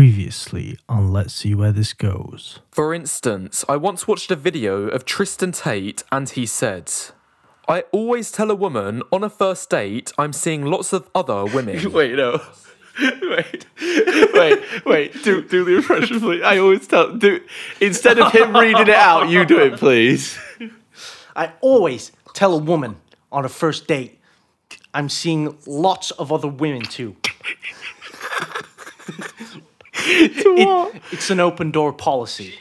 Previously on Let's See Where This Goes. For instance, I once watched a video of Tristan Tate and he said, I always tell a woman on a first date I'm seeing lots of other women. Wait, no. wait, wait, wait. Do do the impression, please. I always tell. Do instead of him reading it out, you do it, please. I always tell a woman on a first date, I'm seeing lots of other women too. It- it's an open door policy.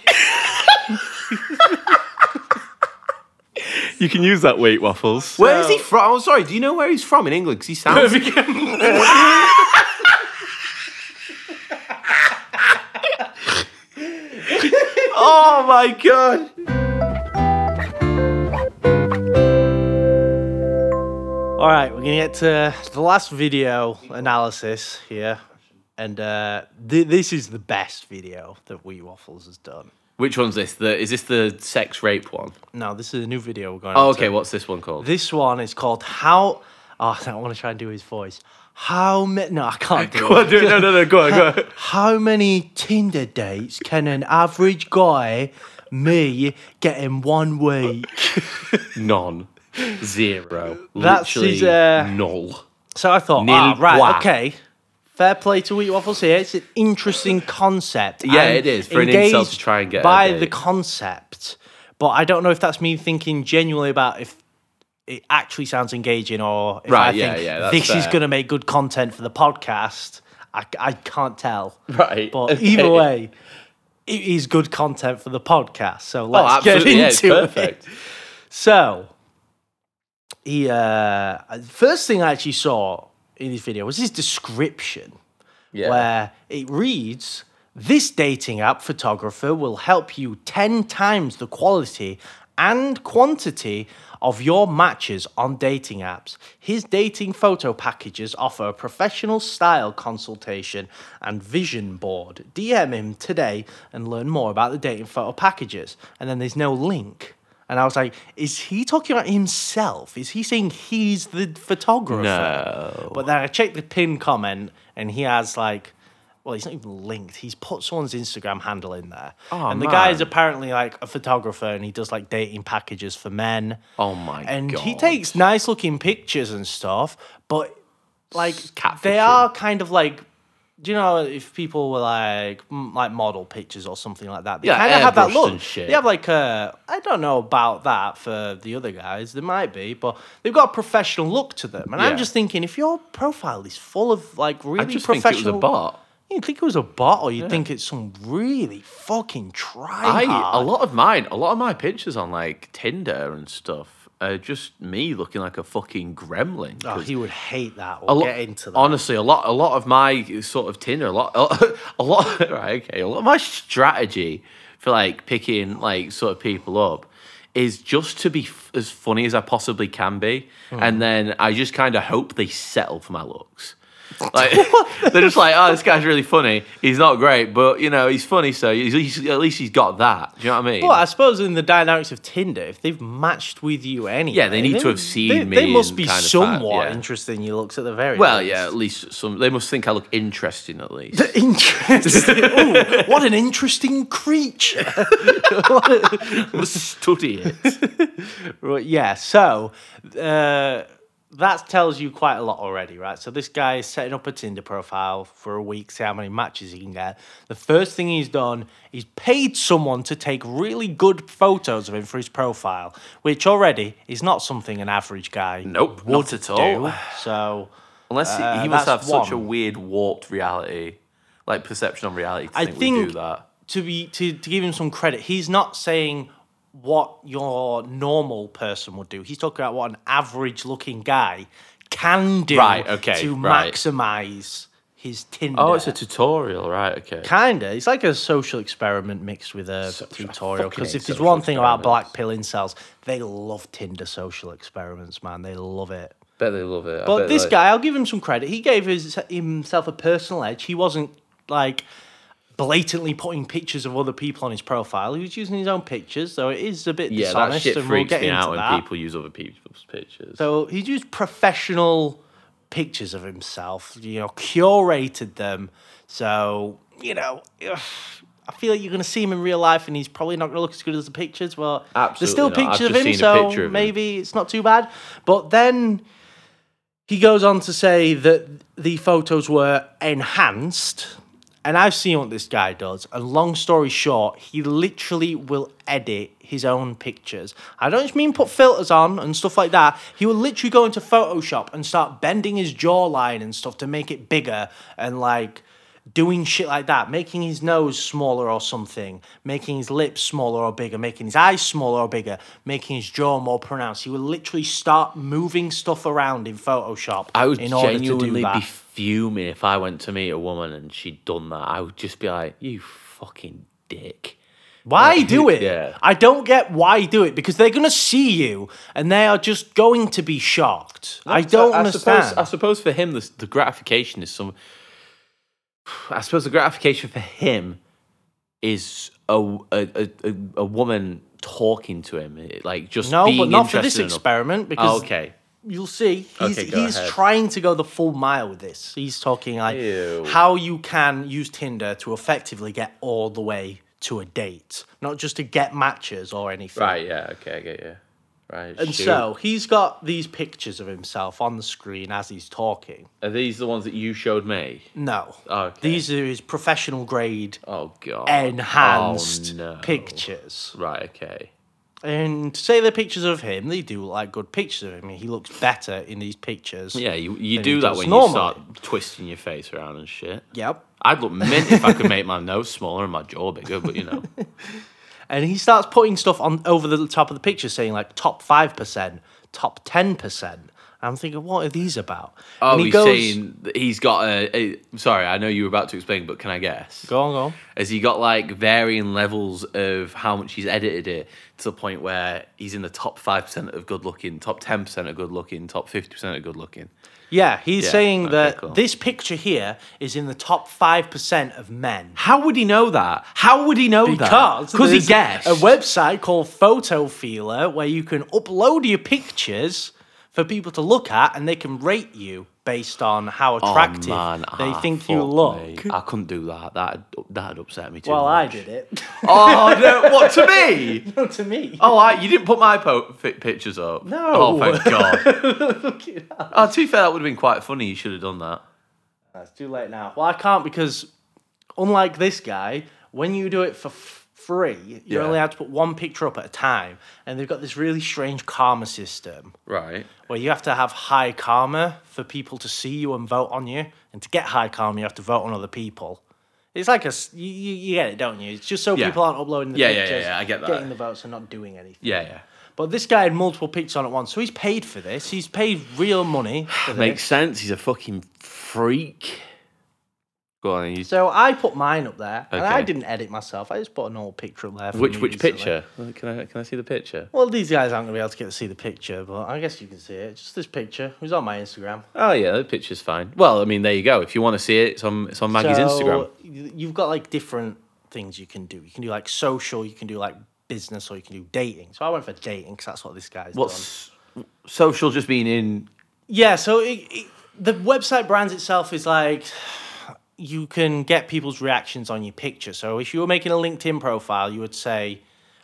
You can use that Wheat Waffles. Where is he from? I'm sorry. Do you know where he's from in England? Because he sounds. oh my god. All right, we're gonna get to the last video analysis here, and uh, th- this is the best video that Wheat Waffles has done. Which one's this? The is this the sex rape one? No, this is a new video we're going. Oh, okay. to. What's this one called? This one is called "How." Oh, I want to try and do his voice. How many? No, I can't do on, do it. No, no, no. Go on, go on. How many Tinder dates can an average guy, me, get in one week? None. Zero. That's Literally his, uh, null. So I thought, Nil ah, right, blah. okay. Fair play to Wheat Waffles here. It's an interesting concept. Yeah, I'm it is, for an incel to try and get by the concept, but I don't know if that's me thinking genuinely about if it actually sounds engaging or if I Right, think yeah, yeah, that's this is going to make good content for the podcast. I, I can't tell. Right, But okay. either way, it is good content for the podcast. So let's get into yeah, it's it. perfect. So, he uh, first thing I actually saw in this video was his description, Yeah. where it reads, "This dating app photographer will help you ten times the quality and quantity." Of your matches on dating apps. His dating photo packages offer a professional style consultation and vision board. DM him today and learn more about the dating photo packages. And then there's no link. And I was like, is he talking about himself? Is he saying he's the photographer? No. But then I checked the pin comment and he has like, well, he's not even linked. He's put someone's Instagram handle in there. Oh, and the guy is apparently like a photographer and he does like dating packages for men. Oh my God. And he takes nice looking pictures and stuff, but like catfishing. they are kind of like do you know if people were like m- like model pictures or something like that? They Yeah, kind of have that look. They have like a I don't know about that for the other guys. There might be, but they've got a professional look to them. And I'm just thinking, if your profile is full of like really I just think it was professional, a bot. you'd think it was a bot, or you'd think it's some really fucking try I a lot of mine, a lot of my pictures on like Tinder and stuff are just me looking like a fucking gremlin. Oh, he would hate that. We'll lot, get into that. honestly, a lot, a lot of my sort of Tinder, a lot, a lot, right? Okay, a lot of my strategy for like picking like sort of people up is just to be f- as funny as I possibly can be, Hmm. and then I just kind of hope they settle for my looks. Like they're just like, oh, this guy's really funny. He's not great, but you know, he's funny, so he's, he's, at least he's got that. Do you know what I mean? Well, I suppose in the dynamics of Tinder, if they've matched with you anyway, Yeah, they need to have seen they, me They must be somewhat yeah. interested in your looks at the very well, least. yeah, at least some. They must think I look interesting, at least. Interesting. Ooh, what an interesting creature. Let's study it. Right, yeah, so uh, that tells you quite a lot already, right? So this guy is setting up a Tinder profile for a week, see how many matches he can get. The first thing he's done, he's paid someone to take really good photos of him for his profile, which already is not something an average guy Nope, would not at all. do. So Unless he- Uh, he must have that's such a weird warped reality, like perception on reality. To I think, think do that. to be to, to give him some credit, he's not saying what your normal person would do. He's talking about what an average looking guy can do Right, okay, to right. maximize his Tinder. Oh, it's a tutorial, right? Okay. Kinda. It's like a social experiment mixed with a Social- tutorial. Because if there's one thing about black pill incels, they love Tinder social experiments, man. They love it. Bet they love it. I But this they- guy, I'll give him some credit. He gave his, himself a personal edge. He wasn't like blatantly putting pictures of other people on his profile. He was using his own pictures, so it is a bit yeah, that dishonest. shit and we'll freaks get me out when that. people use other people's pictures. So he's used professional pictures of himself, you know, curated them. So you know, ugh, I feel like you're going to see him in real life and he's probably not going to look as good as the pictures. But there's still not. Pictures of him, so picture of him. maybe it's not too bad. But then he goes on to say that the photos were enhanced. And I've seen what this guy does. And long story short, he literally will edit his own pictures. I don't just mean put filters on and stuff like that. He will literally go into Photoshop and start bending his jawline and stuff to make it bigger and like doing shit like that, making his nose smaller or something, making his lips smaller or bigger, making his eyes smaller or bigger, making his jaw more pronounced. He will literally start moving stuff around in Photoshop I would in order to genuinely do that. be fuming if I went to meet a woman and she'd done that. I would just be like, "You fucking dick." Why do it? Yeah. I don't get why do it because they're gonna see you and they are just going to be shocked. I don't I understand. Suppose, I suppose for him, the, the gratification is some. I suppose the gratification for him is a a, a, a woman talking to him, eh, like just no, but not for this enough- experiment because Oh, okay. you'll see he's, Okay, he's ahead. trying to go the full mile with this. He's talking like Ew. how you can use Tinder to effectively get all the way to a date, not just to get matches or anything. Right. Yeah. Okay. I get you. Right. And shoot. so he's got these pictures of himself on the screen as he's talking. are these the ones that you showed me? No. Okay. These are his professional grade Oh god. enhanced Oh, no. pictures. Right. Okay. And say the pictures of him, they do look like good pictures of him. He looks better in these pictures. Yeah. You you do that does when normally. you start twisting your face around and shit. Yep. I'd look mint if I could make my nose smaller and my jaw bigger, but you know. And he starts putting stuff on over the top of the picture saying like top five percent, top ten percent. I'm thinking, what are these about? Oh, and he he's goes, saying he's got a, a. Sorry, I know you were about to explain, but can I guess? Go on, go on. Has he got like varying levels of how much he's edited it to the point where he's in the top five percent of good looking, top ten percent of good looking, top fifty percent of good looking? Yeah, he's Yeah, saying okay, that cool. this picture here is in the top five percent of men. How would he know that? How would he know that? Because because he there's guessed. a website called Photofeeler where you can upload your pictures for people to look at and they can rate you based on how attractive oh, man, they ah, think you fuck look. me. I couldn't do that. That that'd upset me too. Well, I much. did it. Oh no! What to me? Not to me. Oh, I, you didn't put my po- fi- pictures up. No. Oh, thank God. oh, to be fair, that would have been quite funny. You should have done that. It's too late now. Well, I can't because, unlike this guy, when you do it for free, you Yeah. only have to put one picture up at a time, and they've got this really strange karma system Right. where you have to have high karma for people to see you and vote on you, and to get high karma, you have to vote on other people. It's like a you, you get it, don't you? It's just so Yeah. people aren't uploading the Yeah, yeah, yeah, yeah, I get that. getting the votes, and not doing anything. Yeah, yeah. But this guy had multiple pictures on at once, so he's paid for this. He's paid real money. For Makes sense. He's a fucking freak. Go on. You, So I put mine up there, and I didn't edit myself. I just put an old picture up there. from which me which recently. picture? Can I can I see the picture? Well, these guys aren't gonna be able to get to see the picture, but I guess you can see it. Just this picture. It was on my Instagram. Oh yeah, the picture's fine. Well, I mean, there you go. If you want to see it, it's on it's on Maggy's So, Instagram. y- You've got like different things you can do. You can do like social. You can do like business, or you can do dating. So I went for dating because that's what this guy's done. What's social? Just being in. Yeah, so it, it, the website brands itself is like you can get people's reactions on your picture. So if you were making a LinkedIn profile, you would say,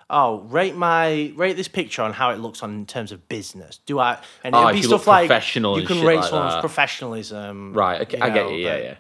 "Oh, rate my rate this picture on how it looks on in terms of business." Do I? And Oh, it'd be you stuff like professional you can rate like someone's that. professionalism. Right. Okay, I get know, you. Yeah, yeah.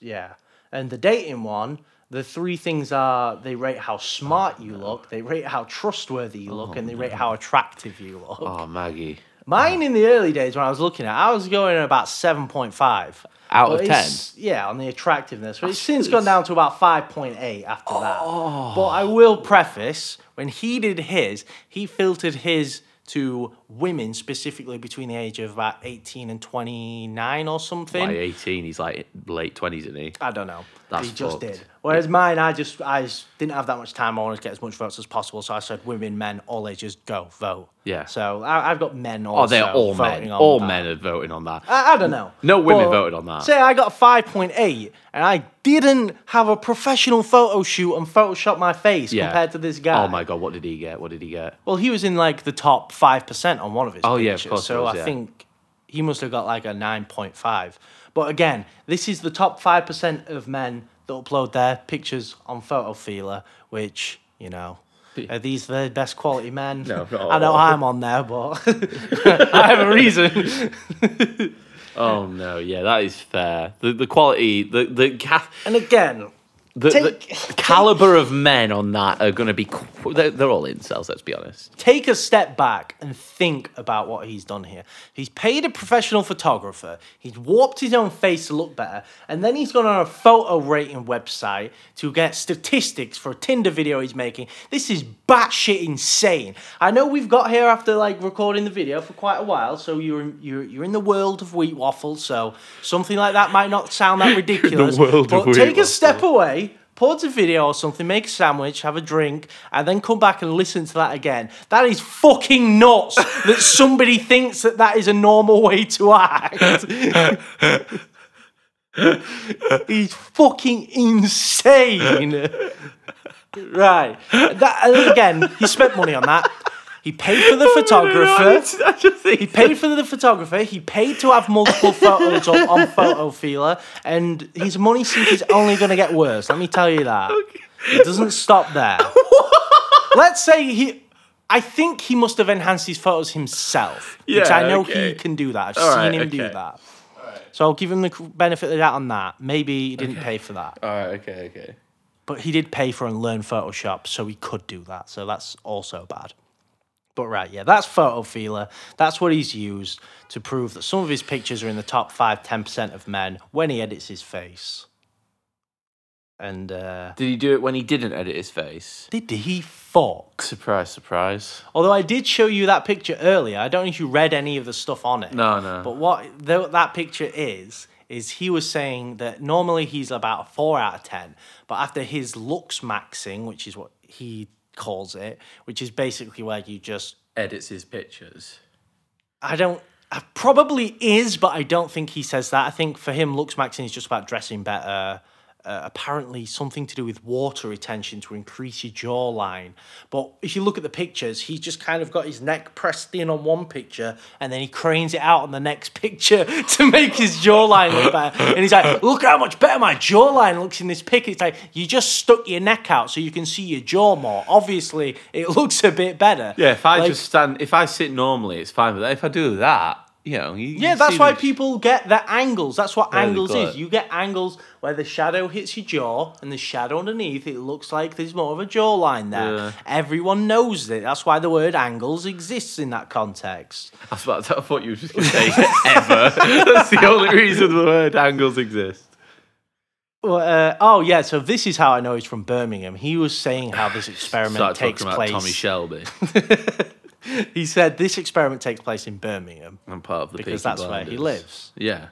yeah. And the dating one, the three things are they rate how smart oh, you look, they rate how trustworthy you look, oh, and they rate how attractive you look. Oh, Maggy. Mine in the early days when I was looking at, it, I was going at about seven point five Out of ten. Yeah, on the attractiveness, but it's since gone down to about five point eight after that. Oh. But I will preface when he did his, he filtered his to women specifically between the age of about eighteen and twenty nine or something. By eighteen, he's like late twenties, isn't he? I don't know. That's he just fucked. did. Whereas mine, I just I just didn't have that much time. I wanted to get as much votes as possible, so I said women, men, all ages, go vote. Yeah. So I, I've got men oh, also. Oh, they're all voting men. on All that. men are voting on that. I, I don't know. No women But voted on that. Say I got a five point eight, and I didn't have a professional photo shoot and Photoshop my face Yeah. compared to this guy. Oh my god, what did he get? What did he get? Well, he was in like the top five percent on one of his. Oh, yeah, of pictures, course he So was, I yeah. think he must have got like a nine point five. But again, this is the top five percent of men that upload their pictures on Photofeeler, which you know. Are these the best quality men? No, not I know. I'm on there, but I have a reason. Oh no, yeah, that is fair. The the quality, the the And again, the, Take- the caliber of men on that are going to be they're, they're all incels. Let's be honest. take a step back and think about what he's done here. He's paid a professional photographer, he's warped his own face to look better, and then he's gone on a photo rating website to get statistics for a Tinder video he's making. This is batshit insane. I know we've got here after like recording the video for quite a while, so you're in, you're you're in the world of wheat waffles, so something like that might not sound that ridiculous. the world but of wheat take a step away pause a video or something, make a sandwich, have a drink, and then come back and listen to that again. That is fucking nuts that somebody thinks that that is a normal way to act. He's fucking insane. Right. That, again, he spent money on that. He paid for the oh photographer. I just think He paid for the photographer. He paid to have multiple photos up on Photofeeler, and his money sink is only going to get worse. Let me tell you that. It doesn't stop there. Let's say he. I think he must have enhanced his photos himself, which I know okay. he can do that. I've All seen right, him do okay. that. So I'll give him the benefit of the doubt on that. Maybe he didn't pay for that, All right. Okay. Okay. but he did pay for and learn Photoshop, so he could do that. So that's also bad. But right, yeah, that's photo Photofeeler. That's what he's used to prove that some of his pictures are in the top 5 10% of men when he edits his face. And uh, Did he do it when he didn't edit his face? did he fuck? Surprise! Surprise! Although I did show you that picture earlier, I don't know if you read any of the stuff on it. No, no. But what th- that picture is, is he was saying that normally he's about a 4 out of 10, but after his looks maxing, which is what he calls it, which is basically where you just Edits his pictures. I don't. uh, Probably is, but I don't think he says that. I think for him, looks maxing is just about dressing better. Uh, apparently, something to do with water retention to increase your jawline. But if you look at the pictures, he's just kind of got his neck pressed in on one picture, and then he cranes it out on the next picture to make his jawline look better. And he's like, "Look how much better my jawline looks in this pic." It's like you just stuck your neck out so you can see your jaw more. Obviously, it looks a bit better. Yeah. If I Like- just stand, if I sit normally, it's fine. But if I do that, you know, you, Yeah, that's why the- people get the angles. That's what Yeah, angles is. You get angles where the shadow hits your jaw and the shadow underneath, it looks like there's more of a jawline there. Yeah. Everyone knows it. That's why the word angles exists in that context. About to, I thought you were just going to say ever. That's the only reason the word angles exists. Well, uh, oh, yeah, so this is how I know he's from Birmingham. He was saying how this experiment takes talking about place. Tommy Shelby. he said this experiment takes place in Birmingham I'm part of the because Peaky that's where he lives. Yeah.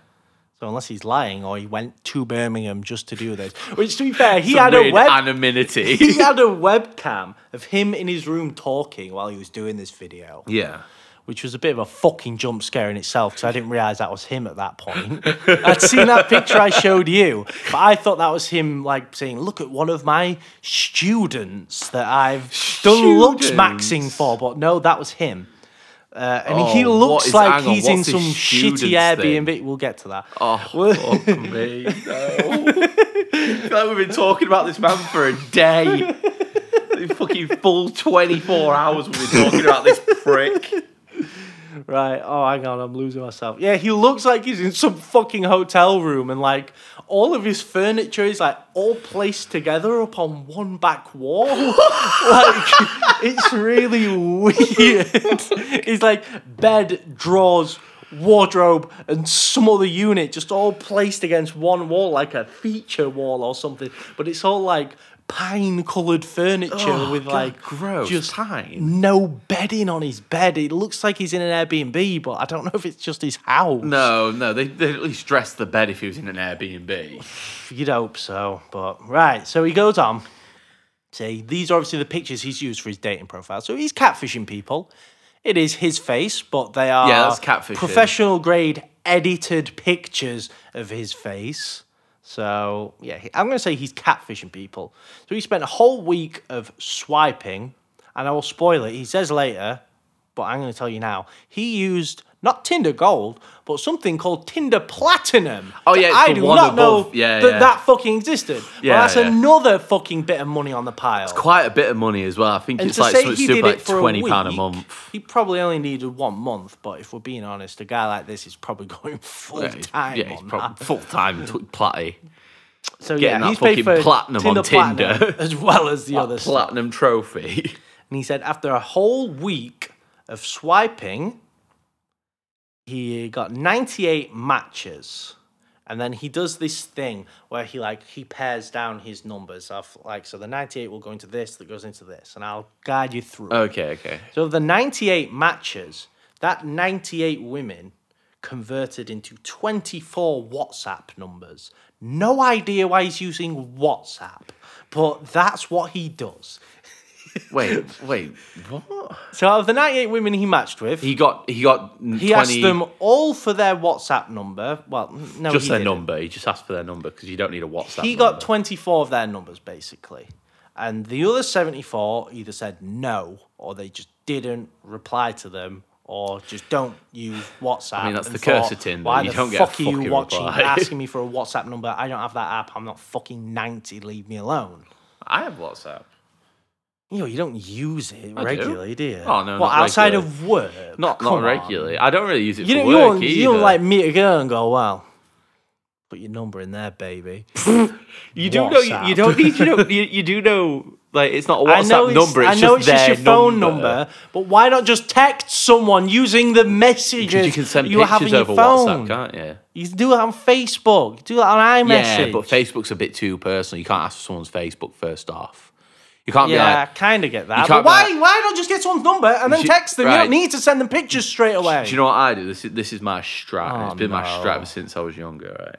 So unless he's lying or he went to Birmingham just to do this, which to be fair, he Some had a weird web anonymity. he had a webcam of him in his room talking while he was doing this video, yeah. Which was a bit of a fucking jump scare in itself because I didn't realize that was him at that point. I'd seen that picture I showed you, but I thought that was him like saying, "Look at one of my students that I've done looks maxing for," but no, that was him. Uh, and Oh, he looks is- like on, he's in some shitty Airbnb. thing? We'll get to that. Oh, Well- fuck me. No. Like we've been talking about this man for a day. Fucking full 24 hours we've been talking about this prick. Right. Oh, hang on. I'm losing myself. Yeah, he looks like he's in some fucking hotel room and like all of his furniture is like all placed together upon one back wall. like it's really weird. it's like bed, drawers, wardrobe, and some other unit just all placed against one wall like a feature wall or something. But it's all like pine coloured furniture Oh, with God, like gross. just Pine? no bedding on his bed. It looks like he's in an Airbnb, but I don't know if it's just his house. No, no, they, they at least dress the bed if he was in an Airbnb. You'd hope so, but right. So he goes on. Say these are obviously the pictures he's used for his dating profile. So he's catfishing people. It is his face, but they are Yeah, that's catfishing. professional grade edited pictures of his face. So yeah, I'm going to say he's catfishing people. So he spent a whole week of swiping, and I will spoil it. He says later, but I'm going to tell you now. He used not Tinder Gold, but something called Tinder Platinum. Oh, yeah, it's I do not know yeah, that yeah. that fucking existed. But Yeah, that's yeah. another fucking bit of money on the pile. It's quite a bit of money as well. I think And it's like something stupid like twenty a pound a month. He probably only needed one month, but if we're being honest, a guy like this is probably going full yeah, time. yeah, he's on probably full time platty. So getting yeah, that he's paid for platinum on Platinum Tinder. as well as the other stuff. Platinum trophy. And he said after a whole week of swiping, he got 98 matches. And then he does this thing where he like he pairs down his numbers of like so the 98 will go into this that goes into this and I'll guide you through. okay, okay. So the 98 matches, that 98 women converted into 24 WhatsApp numbers. No idea why he's using WhatsApp, but that's what he does. Wait, wait, what? So out of the 98 women he matched with, he, He got he got he 20, asked them all for their WhatsApp number. Well, no, just he their didn't. number. He just asked for their number because you don't need a WhatsApp. He got number. 24 of their numbers basically. And the other 74 either said no or they just didn't reply to them or just don't use WhatsApp. I mean, that's and the curse of Tinder, Why you the don't get a fuck are you fucking watching, reply." asking me for a WhatsApp number? I don't have that app. I'm not fucking 90. Leave me alone. I have WhatsApp. You know, you don't use it I regularly, do you? Oh, no, not outside regularly. of work? Not not on. regularly. I don't really use it You for don't, work you, don't, either. you don't like meet a girl and go, well, put your number in there, baby. You do know you, you, don't need. You know. You, you do know. Like it's not a I know WhatsApp it's, number. It's I know just it's just your phone number. but why not just text someone using the messages you can send you have on pictures your over phone? WhatsApp, can't you? You can do it on Facebook. Do that on iMessage. Yeah, but Facebook's a bit too personal. You can't ask for someone's Facebook first off. You can't be Yeah, I like, kind of get that. But be why? like- why not just get someone's number and then should- text them? You don't need to send them pictures straight away. Do you know what I do? This is this is my strat. and Oh, it's been my no. strat ever since I was younger, right?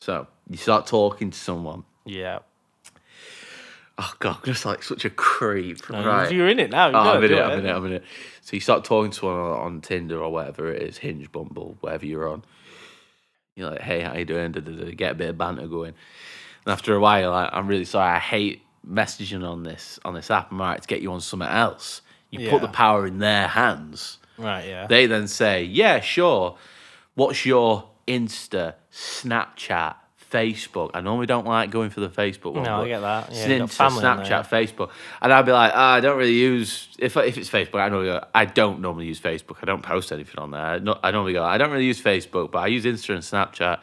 So you start talking to someone. yeah. Oh god, I'm just like such a creep. No, right. You're in it now. You Oh, I'm in do it, I'm in it, I'm in it. So you start talking to someone on, on Tinder or whatever it is, Hinge, Bumble, whatever you're on. You're like, hey, how you doing? Da, da, da, Get a bit of banter going. And after a while, like, I'm really sorry, I hate messaging on this on this app. I'm alright to get you on something else. You put the power in their hands. Right. Yeah. They then say, yeah, sure. What's your Insta, Snapchat, Facebook? I normally don't like going for the Facebook one. No, I get that. Yeah, Insta, on Snapchat, Facebook. And I'd be like, ah, I don't really use, if, if it's Facebook, I normally go, I don't normally use Facebook. I don't post anything on there. I, no, I normally go, I don't really use Facebook, but I use Insta and Snapchat.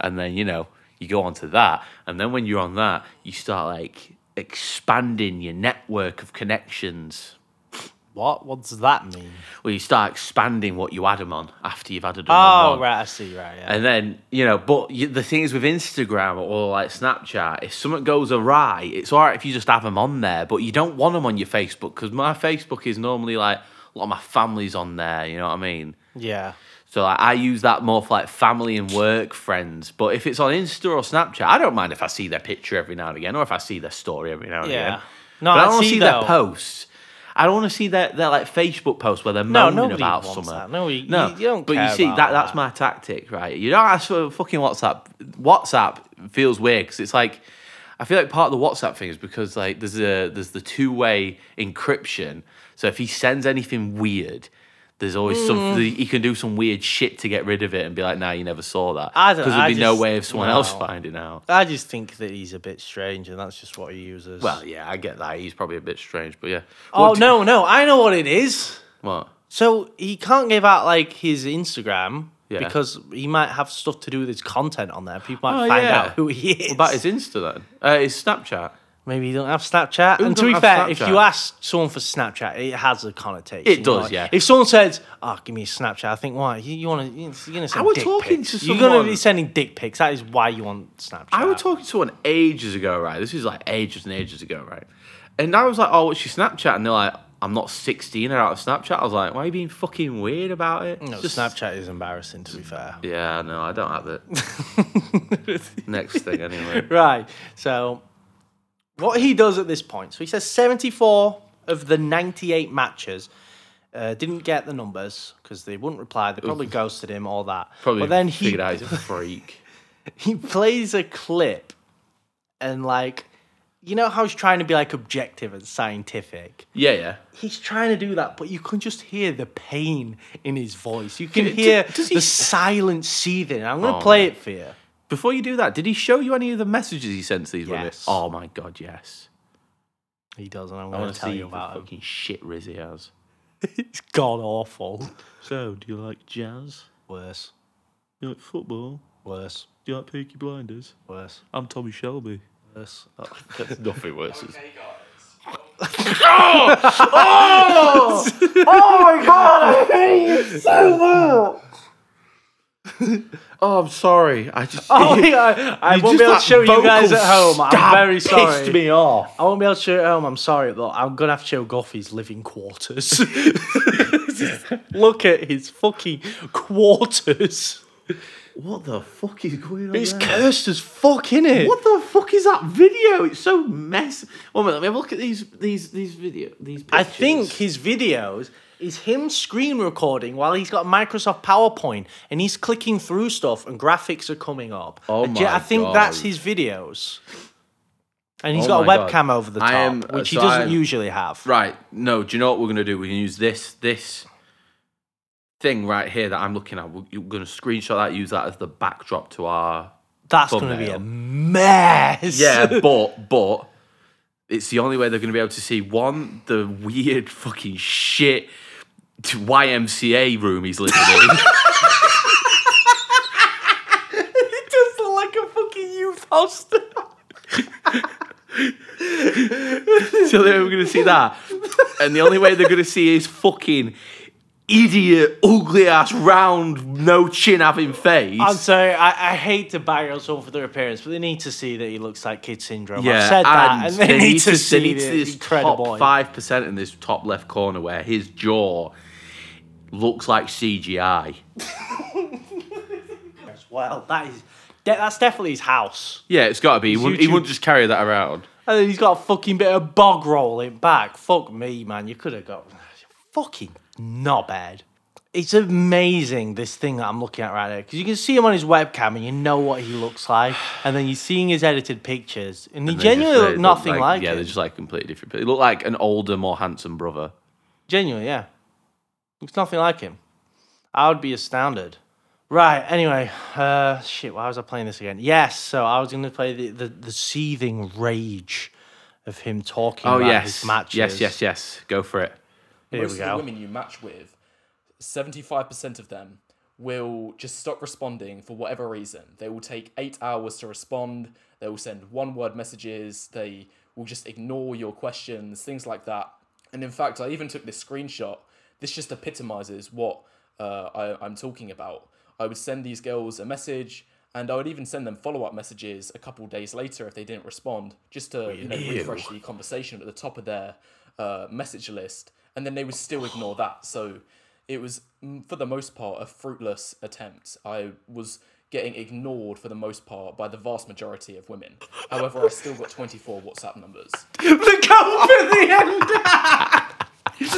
And then, you know, you go onto that. And then when you're on that, you start like expanding your network of connections. What? What does that mean? Well, you start expanding what you add them on after you've added them Oh, on. right. I see. Right. Yeah. And then, you know, but you, the thing is with Instagram or like Snapchat, if something goes awry, it's all right if you just have them on there, but you don't want them on your Facebook because my Facebook is normally like a lot of my family's on there, you know what I mean? yeah. So like, I use that more for like family and work friends. But if it's on Insta or Snapchat, I don't mind if I see their picture every now and again or if I see their story every now and Yeah. again. No, but I I don't want to see though. their posts. I don't want to see their, their like Facebook posts where they're No, moaning about wants something. that. No, you- no, you- you don't But you see, about that that's my tactic, right? You don't ask for fucking WhatsApp. WhatsApp feels weird because it's like I feel like part of the WhatsApp thing is because like there's a there's the two way encryption. So if he sends anything weird, there's always Mm. something he can do some weird shit to get rid of it and be like, nah, you never saw that. I don't- Because there'd I be no way of someone else finding out. I just think that he's a bit strange, and that's just what he uses. Well, yeah, I get that. He's probably a bit strange, but yeah. oh do- no, no, I know what it is. What? So he can't give out like his Instagram Yeah. because he might have stuff to do with his content on there. People might Oh, find yeah. out who he is. What about his Insta then? Uh, his Snapchat. Maybe you don't have Snapchat. Who and to be fair, if you ask someone for Snapchat, it has a connotation. It does, like, yeah. If someone says, "Oh, give me a Snapchat," I think, "Why? You, you want to? You're gonna send was dick talking pics. to You're gonna be sending dick pics. That is why you want Snapchat." I was talking to someone ages ago, right? This is like ages and ages ago, right? And I was like, "Oh, what's your Snapchat?" And they're like, "I'm not 16 or out of Snapchat." I was like, "Why are you being fucking weird about it?" No, just- Snapchat is embarrassing. To be fair. Yeah, no, I don't have it. Next thing, anyway. Right. So, what he does at this point, so he says 74 of the 98 matches uh, didn't get the numbers because they wouldn't reply. They probably ghosted him, all that. Probably but then he figured out he's a freak. he plays a clip and like you know how he's trying to be like objective and scientific. Yeah, yeah. He's trying to do that, but you can just hear the pain in his voice. You can hear does he the silent seething. I'm going to Oh, play man. it for you. Before you do that, did he show you any of the messages he sent to these women? Yes. Oh my god, yes. He does, and I'm going want to to tell see you the about him. fucking shit Riz he has. It's god awful. So, do you like jazz? Worse, Do you like football? worse, Do you like Peaky Blinders? worse, I'm Tommy Shelby. worse. That's nothing worse. is- Oh, Oh, I'm sorry. I just. Oh, yeah, I, I won't be able to show you guys at home. I'm very sorry. Pissed me off. I won't be able to show you at home. I'm sorry, but I'm gonna have to show Goffy's living quarters. Look at his fucking quarters. What the fuck is going on? It's there? cursed as fuck, innit? What the fuck is that video? It's so messy. One minute, let me have a look at these these these video these. Pictures. I think his videos is him screen recording while he's got Microsoft PowerPoint and he's clicking through stuff and graphics are coming up. Oh And my I think that's his videos. And he's Oh got a my God. webcam over the top, am- uh, which he doesn't I'm- usually have. Right. No. Do you know what we're gonna do? We can use this this thing right here that I'm looking at. We're, gonna screenshot that. Use that as the backdrop to our. That's going to be a mess. Yeah, but but it's the only way they're gonna be able to see one the weird fucking shit YMCA room he's living in. it does look like a fucking youth hostel. so they're going to see that. And the only way they're going to see is fucking idiot, ugly ass, round, no chin having face. I'm sorry, I, I hate to bag on someone for their appearance, but they need to see that he looks like Kid Syndrome. yeah, I've said that, and they, they need, to, they see need the this incredible. top five percent in this top left corner where his jaw looks like CGI. Well, that is de- that's definitely his house. Yeah, it's got to be. He wouldn't, he wouldn't just carry that around. And then he's got a fucking bit of bog rolling back. Fuck me, man. You could have got fucking not bad. It's amazing this thing that I'm looking at right now because you can see him on his webcam and you know what he looks like, and then you're seeing his edited pictures and he And they genuinely just- look they nothing like, Yeah, him. they're just like completely different. He looked like an older, more handsome brother. Genuinely, yeah. Looks nothing like him. I would be astounded. Right, anyway, uh, shit, why was I playing this again? Yes, so I was going to play the, the, the seething rage of him talking Oh about yes, his matches. yes, yes, yes. Go for it. Here Most we of the women you match with, 75% of them will just stop responding for whatever reason. They will take eight hours to respond. They will send one word messages. They will just ignore your questions, things like that. And in fact, I even took this screenshot. This just epitomizes what uh, I, I'm talking about. I would send these girls a message, and I would even send them follow up messages a couple days later if they didn't respond, just to you know refresh the conversation at the top of their uh, message list, and then they would still ignore that. So it was, mm, for the most part, a fruitless attempt. I was getting ignored for the most part by the vast majority of women. However, I still got 24 WhatsApp numbers. the go for the end. you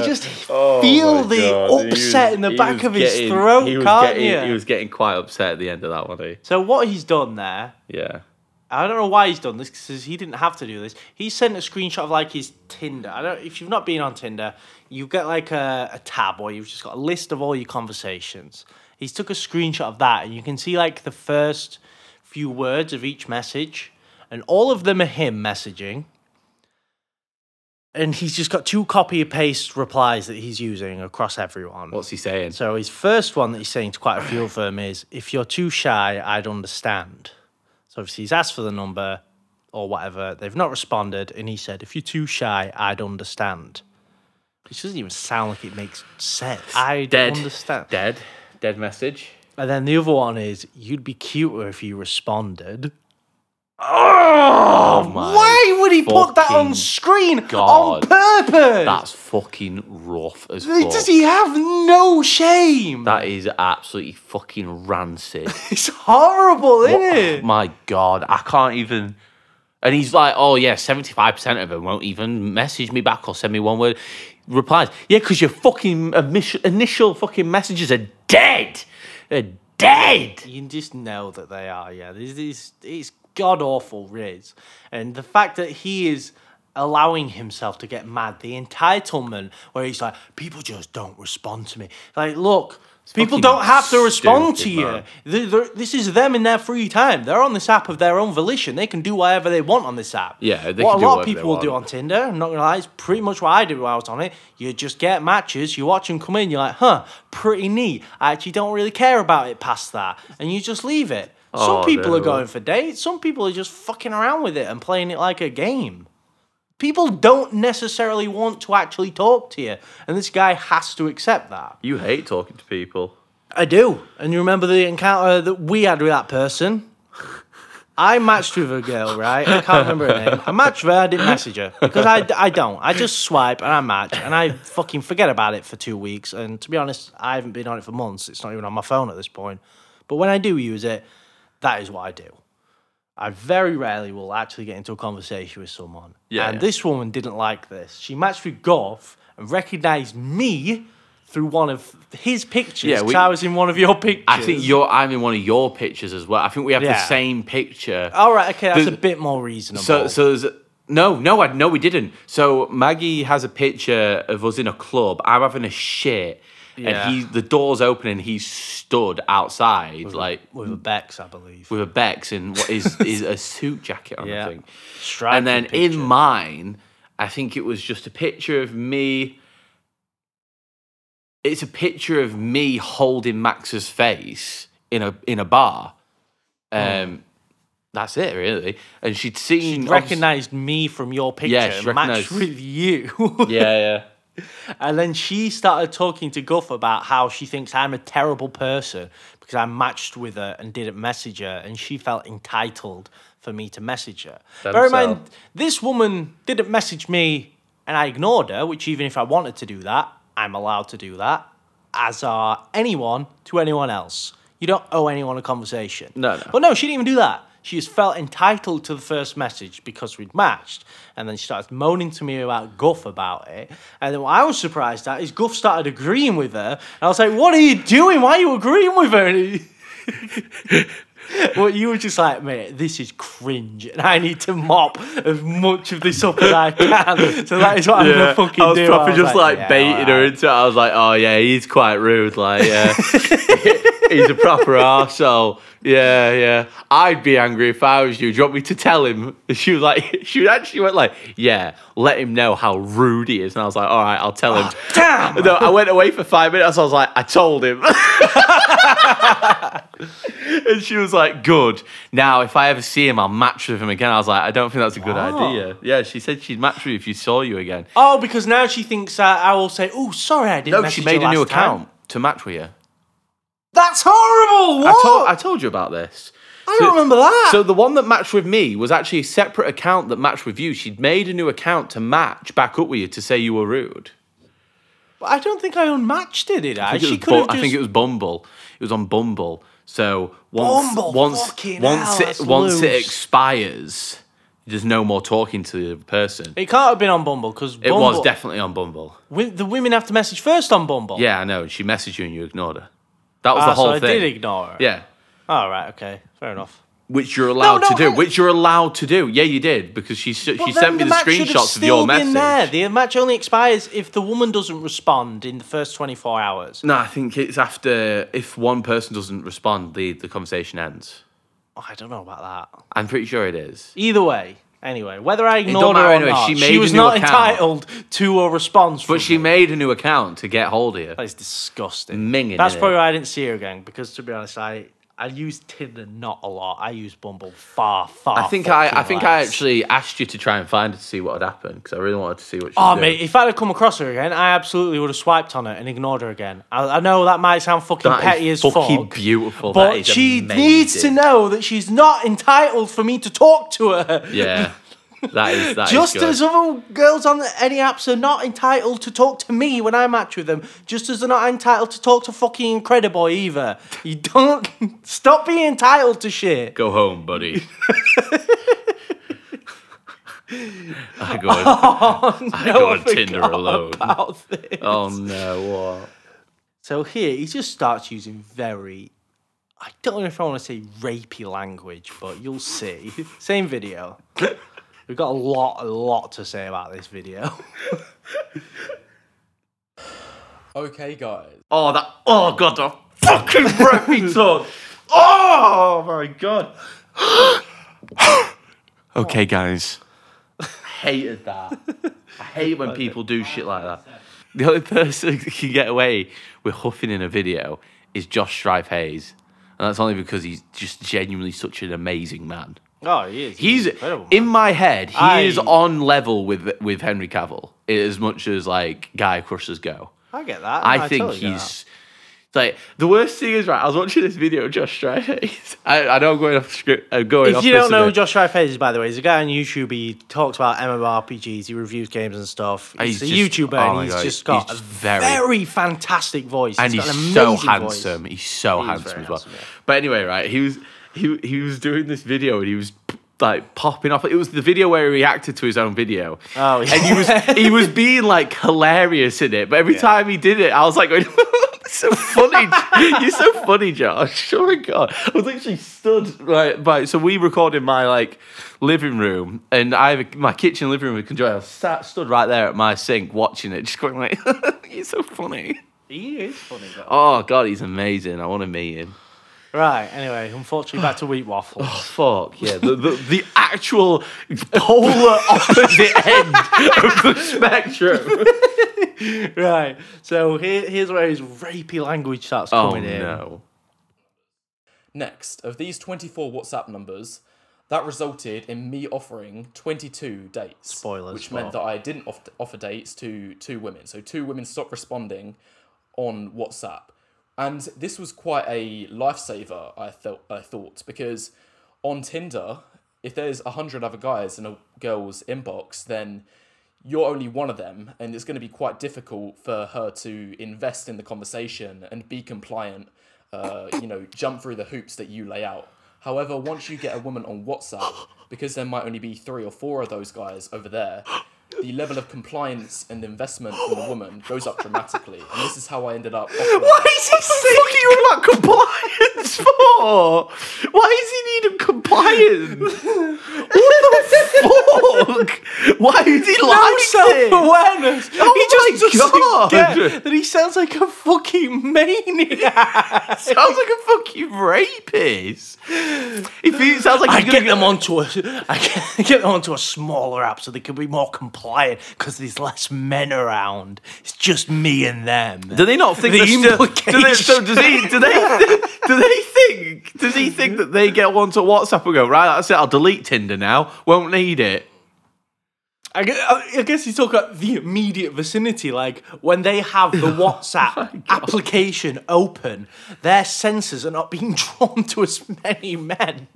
could just feel the upset in the back of his throat, he was can't getting, you? He was getting quite upset at the end of that one. Eh? So what he's done there Yeah. I don't know why he's done this because he didn't have to do this. He sent a screenshot of like his Tinder. I don't. If you've not been on Tinder, you get like a, a tab where you've just got a list of all your conversations. He's took a screenshot of that, and you can see like the first few words of each message, and all of them are him messaging. And he's just got two copy and paste replies that he's using across everyone. What's he saying? So his first one that he's saying to quite a few of them is, "If you're too shy, I'd understand." So obviously he's asked for the number or whatever. They've not responded, and he said, "If you're too shy, I'd understand." Which doesn't even sound like it makes sense. I Dead. understand. Dead. Dead message. And then the other one is, "You'd be cuter if you responded." Oh, oh my! Why would he put that on screen on purpose? That's fucking rough as fuck. Does he have no shame? That is absolutely fucking rancid. it's horrible, isn't What- it? my God, I can't even. And he's like, oh yeah, seventy five percent of them won't even message me back or send me one word replies. Yeah, because your fucking initial, fucking messages are dead. They're dead. You can just know that they are. Yeah, this is it's god awful Riz. And the fact that he is allowing himself to get mad, the entitlement where he's like, people just don't respond to me. Like, look, people don't have to respond to you. man. Th- th- This is them in their free time. They're on this app of their own volition. They can do whatever they want on this app. Yeah, they what a lot of people will do on. Tinder. I'm not gonna lie, it's pretty much what I did when I was on it. You just get matches, you watch them come in, you're like, huh, pretty neat. I actually don't really care about it past that, and you just leave it. Some Oh, people are going for dates. Some people are just fucking around with it and playing it like a game. People don't necessarily want to actually talk to you, and this guy has to accept that. You hate talking to people. I do. And you remember the encounter uh, that we had with that person? I matched with a girl, right? I can't remember her name. I matched with her, I didn't message her. Because I, I don't. I just swipe and I match and I fucking forget about it for two weeks. And to be honest, I haven't been on it for months. It's not even on my phone at this point. But when I do use it, that is what I do. I very rarely will actually get into a conversation with someone. Yeah, And yeah. this woman didn't like this. She matched with Guff and recognized me through one of his pictures. Yeah, Yeah, we- I was in one of your pictures. I think you're. I'm in one of your pictures as well. I think we have the same picture. All right, okay, that's The- a bit more reasonable. So, so there's, no, no, I no, we didn't. So Maggy has a picture of us in a club. I'm having a shit, Yeah. and he the door's open and he's stood outside like with a Bex, I believe. with a Bex and what is is a suit jacket on. Yeah. I think. Striking and then picture. in mine, I think it was just a picture of me. It's a picture of me holding Max's face in a in a bar. Um, that's it really. And she'd seen she recognized me from your picture Yeah, matched with you. Yeah, yeah. And then she started talking to Guff about how she thinks I'm a terrible person because I matched with her and didn't message her, and she felt entitled for me to message her. Them Bear in so. mind, this woman didn't message me and I ignored her, which even if I wanted to do that, I'm allowed to do that, as are anyone to anyone else. You don't owe anyone a conversation. No, no. But no, she didn't even do that. She just felt entitled to the first message because we'd matched. And then she started moaning to me about Guff about it. And then what I was surprised at is Guff started agreeing with her. And I was like, what are you doing? Why are you agreeing with her? Well, you were just like, mate, this is cringe. And I need to mop as much of this up as I can. So that is what I'm going to fucking do. I was do. probably just like, yeah, baiting her into it. I was like, oh yeah, he's quite rude. Like, yeah, he's a proper arsehole. Yeah, yeah. I'd be angry if I was you. Do you want me to tell him? She was like, she actually went like, yeah, let him know how rude he is. And I was like, all right, I'll tell him. Damn! No, I went away for five minutes. I was like, I told him. and she was like, good. Now, if I ever see him, I'll match with him again. I was like, I don't think that's a good Oh. idea. Yeah, she said she'd match with you if you saw you again. Oh, because now she thinks uh, I will say, oh, sorry, I didn't No, she made a new time." account to match with you. That's horrible. I What? told, I told you about this. I don't remember that. So the one that matched with me was actually a separate account that matched with you. She'd made a new account to match back up with you to say you were rude. But I don't think I unmatched it, did I? I think, it was Bu- just. I think it was Bumble. It was on Bumble. So once Bumble, once once hell, it once it expires, there's no more talking to the person. It can't have been on Bumble because It was definitely on Bumble. the women have to message first on Bumble. Yeah, I know. She messaged you and you ignored her. That was Ah, the whole so I thing. did ignore her. Yeah. All right. Okay. Fair enough. Which you're allowed no, to do. I- Which you're allowed to do. Yeah, you did because she she But sent me the, have screenshots of your message. There. The match only expires if the woman doesn't respond in the first 24 hours. No, I think it's after if one person doesn't respond, the the conversation ends. Oh, I don't know about that. I'm pretty sure it is. Either way, anyway, whether I ignored her or anyway, not, she she, made a was not account. entitled to a response. But she me. made a new account to get hold of you. That is disgusting. Minging, That's probably why I didn't see her again. Because to be honest, I I use Tinder not a lot. I use Bumble far far. I think I, I think I less. actually asked you to try and find her to see what had happened because I really wanted to see what she Oh was doing. mate, if I'd have come across her again, I absolutely would have swiped on her and ignored her again. I, I know that might sound fucking That is petty as fucking fuck, beautiful. but is she needs to know that she's not entitled for me to talk to her. Yeah, that is that is Just good. as other girls on any apps are not entitled to talk to me when I match with them, just as they're not entitled to talk to fucking Incrediboy either. You don't stop being entitled to shit. Go home, buddy. I go. On, oh, I go on Tinder alone. Oh no! What? So here he just starts using very. I don't know if I want to say rapey language, but you'll see. Same video. We've got a lot, a lot to say about this video. Okay, guys. Oh, that. Oh, God, the fucking breathy tongue. Oh, my God. okay, guys. Hated that. I hate when people do shit like that. The only person who can get away with huffing in a video is Josh Strife Hayes. And that's only because he's just genuinely such an amazing man. Oh, he is. He's incredible. in my head. He I- is on level with with Henry Cavill as much as like guy crushers go. I get that. I, No, think totally he's like the worst thing is right. I was watching this video of Josh Strife. I, I know I'm going off script. I'm going that. off If you don't know who. Josh Strife is, by the way, he's a guy on YouTube. He talks about MMORPGs. He reviews games and stuff. He's, He's a just- YouTuber, oh and he's God, just he's got just a very- very, fantastic voice. and He's he's got an so handsome. Voice. He's so handsome as well. handsome, yeah. But anyway, right? He was he he was doing this video and he was like popping off. It was the video where he reacted to his own video. Oh, yeah. and he was he was being like hilarious in it. But every time he did it, I was like, going, "So funny! You're so funny, Josh! Oh my god!" I was literally stood right by. So we recorded my like living room, and I have a, my kitchen living room with control. I sat stood right there at my sink watching it, just going like, "You're so funny." He is funny. Though. Oh god, he's amazing. I want to meet him. Right. Anyway, unfortunately, back to wheat waffles. Oh Fuck yeah, the the, the actual polar opposite end of the spectrum. right. So here, here's where his rapey language starts Oh coming in. no. Next, of these 24 WhatsApp numbers, that resulted in me offering 22 dates. Spoilers Which meant that I didn't offer dates to two women. So two women stopped responding on WhatsApp. And this was quite a lifesaver, I, thought I thought, because on Tinder, if there's a 100 other guys in a girl's inbox, then you're only one of them, and it's going to be quite difficult for her to invest in the conversation and be compliant, uh, you know, jump through the hoops that you lay out. However, once you get a woman on WhatsApp, because there might only be three or four of those guys over there, the level of compliance and investment from the woman goes up dramatically. And this is how I ended up. Why is he fucking you about compliance for? Why is he needing compliance? what the fuck? Why is he like self this? awareness. Oh he just my God. doesn't get that he sounds like a fucking maniac. Sounds like a fucking rapist. If he sounds like I he's get gonna them onto a, I get, get them onto a smaller app so they can be more compliant because there's less men around. It's just me and them. Do they not think The they're still, do they, so does he? Do they? Do they think? Does he think that they get onto WhatsApp and go right? That's it. I'll delete Tinder now. Won't need it. I guess, I guess he's talking about the immediate vicinity. Like when they have the WhatsApp application open, their sensors are not being drawn to as many men.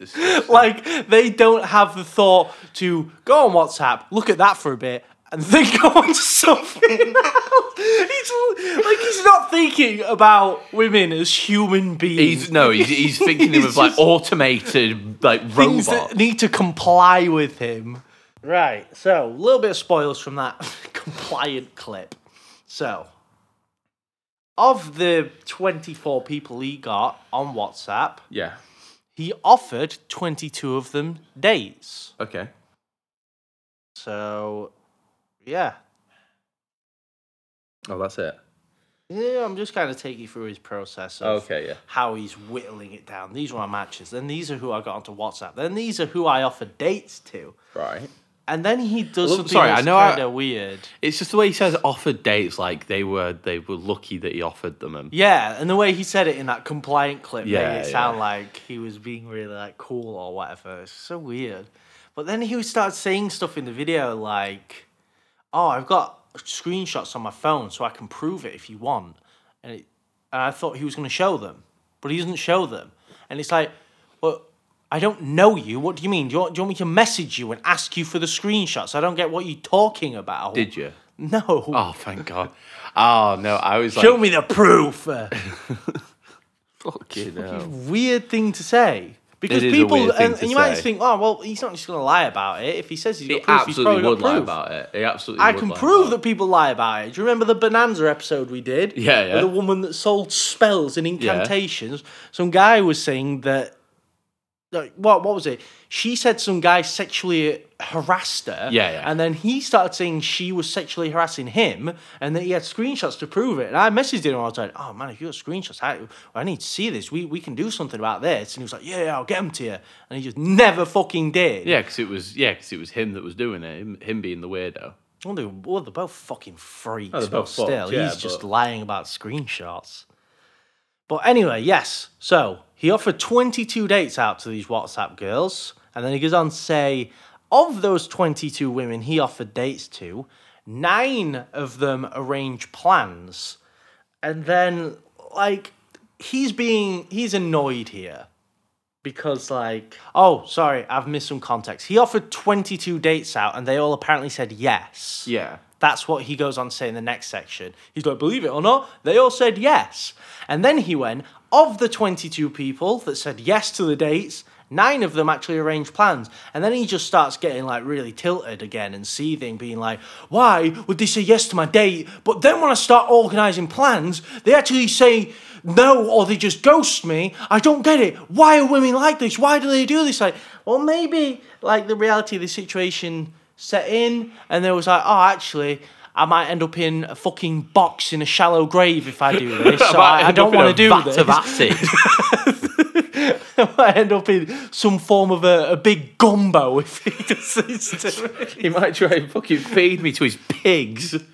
like they don't have the thought to go on WhatsApp, look at that for a bit, and then go on to something else. He's like he's not thinking about women as human beings. He's no. He's, he's thinking He's of like automated like things robots. that need to comply with him. Right. So, a little bit of spoilers from that compliant clip. So, of the 24 people he got on WhatsApp, Yeah. he offered 22 of them dates. Okay. So, yeah. Oh, that's it. Yeah, I'm just kind of taking you through his process of Okay. Yeah. how he's whittling it down. These are my matches. Then these are who I got onto WhatsApp. Then these are who I offered dates to. Right. And then he does Well, something sorry, I know kind of weird. It's just the way he says offered dates. Like they were, they were lucky that he offered them. And Yeah, and the way he said it in that compliant clip Yeah, made it sound yeah. like he was being really like cool or whatever. It's so weird. But then he would start saying stuff in the video like, "Oh, I've got screenshots on my phone, so I can prove it if you want." And, it, and I thought he was going to show them, but he doesn't show them. And it's like, well. I don't know you. What do you mean? Do you, want, do you want me to message you and ask you for the screenshots? I don't get what you're talking about. did you? No. Oh, thank God. Oh no, I was like, Show me the proof. fucking hell. weird thing to say. Because It is a people, and, and you might think, oh well, he's not just going to lie about it. If he says he's He got proof, he's probably would got lie proof. about it. He absolutely. I can lie prove that people lie about it. Do you remember the Bonanza episode we did? Yeah, yeah. With the woman that sold spells and incantations. Some guy was saying that. Like, what what was it? She said some guy sexually harassed her. Yeah, yeah. And then he started saying she was sexually harassing him, and that he had screenshots to prove it. And I messaged him and I was like, "Oh man, if you have screenshots, I, I need to see this. We we can do something about this." And he was like, "Yeah, yeah, I'll get them to you." And he just never fucking did. Yeah, because it was yeah, 'cause it was him that was doing it. Him, him being the weirdo. Well, they're, well, they're both fucking freaks. Oh, they're but both fucked, still, yeah, he's just lying about screenshots. But anyway, yes. So he offered 22 dates out to these WhatsApp girls. And then he goes on to say, of those 22 women he offered dates to, nine of them arrange plans. And then, like, he's being, he's annoyed here because like oh sorry i've missed some context he offered 22 dates out and they all apparently said yes Yeah. that's what he goes on to say in the next section he's like believe it or not they all said yes and then he went of the 22 people that said yes to the dates nine of them actually arranged plans. And then he just starts getting like really tilted again and seething being like why would they say yes to my date? But then when i start organizing plans they actually say no or they just ghost me. I don't get it. Why are women like this? Why do they do this? Like well maybe like the reality of the situation set in and there was like oh actually I might end up in a fucking box in a shallow grave if I do this. So I, I don't want to do this. of acid. I might end up in some form of a, a big gumbo if he this to he might try and fucking feed me to his pigs.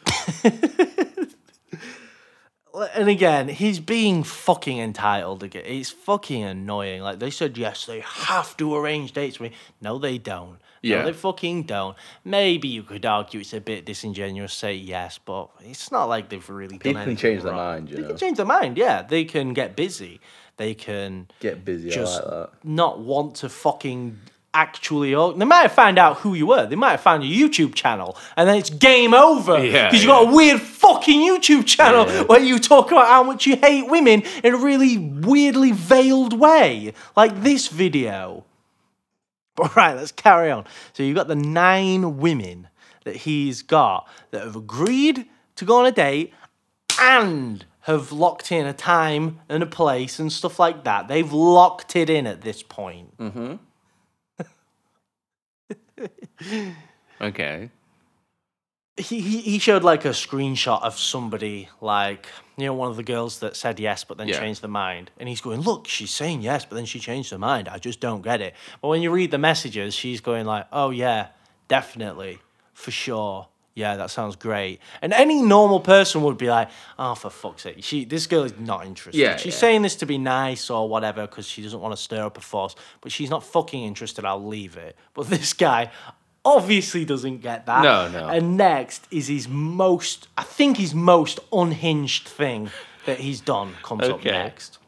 And again, he's being fucking entitled again. It's fucking annoying. Like they said, yes, they have to arrange dates with me. No, they don't. Yeah. No, they fucking don't. Maybe you could argue it's a bit disingenuous, to say yes, but it's not like they've really done People can anything change their wrong. mind, you They know. can change their mind, yeah. They can get busy. They can Get busy. just like that. not want to fucking actually. or- They might have found out who you were. They might have found your YouTube channel, and then it's game over Yeah, because you got yeah. a weird fucking YouTube channel Yeah. where you talk about how much you hate women in a really weirdly veiled way, like this video. But right, let's carry on. So you've got the nine women that he's got that have agreed to go on a date and have locked in a time and a place and stuff like that. They've locked it in at this point. Mm-hmm. Okay. He, he he showed like a screenshot of somebody like you know one of the girls that said yes but then Yeah. changed their mind and he's going look she's saying yes but then she changed her mind I just don't get it but when you read the messages she's going like oh yeah definitely for sure yeah that sounds great and any normal person would be like oh for fuck's sake she this girl is not interested Yeah, she's yeah. saying this to be nice or whatever because she doesn't want to stir up a fuss but she's not fucking interested I'll leave it but this guy obviously doesn't get that No, no. and next is his most, I think his most unhinged thing that he's done comes up Okay. next.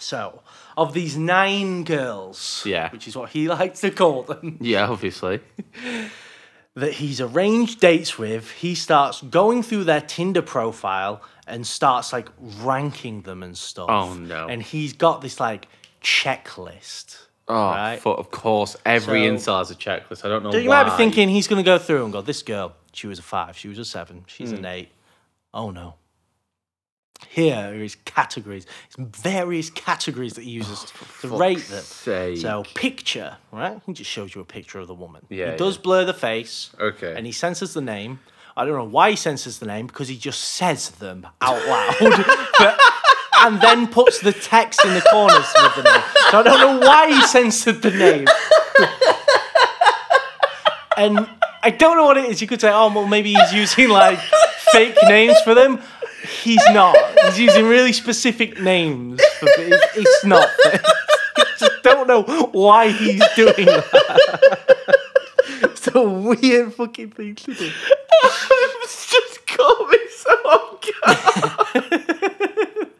So, of these nine girls, Yeah. which is what he likes to call them, Yeah, obviously. that he's arranged dates with, he starts going through their Tinder profile and starts like ranking them and stuff. Oh, no. And he's got this like checklist. Oh, Right. for, of course, every So- has a checklist. I don't know you why. might be thinking he's going to go through and go, this girl, she was a five, she was a seven, she's Hmm. an eight. Oh no. Here are his categories, his various categories that he uses oh, to rate them. sake. So picture, right? He just shows you a picture of the woman. Yeah, He does yeah. blur the face. Okay. And he censors the name. I don't know why he censors the name because he just says them out loud. but, and then puts the text in the corners with the name. So I don't know why he censored the name. and I don't know what it is. You could say, oh, well, maybe he's using like fake names for them. He's not. He's using really specific names. For, it's, it's not. I just don't know why he's doing that. It's a weird fucking thing to do. it's just caught me so off guard.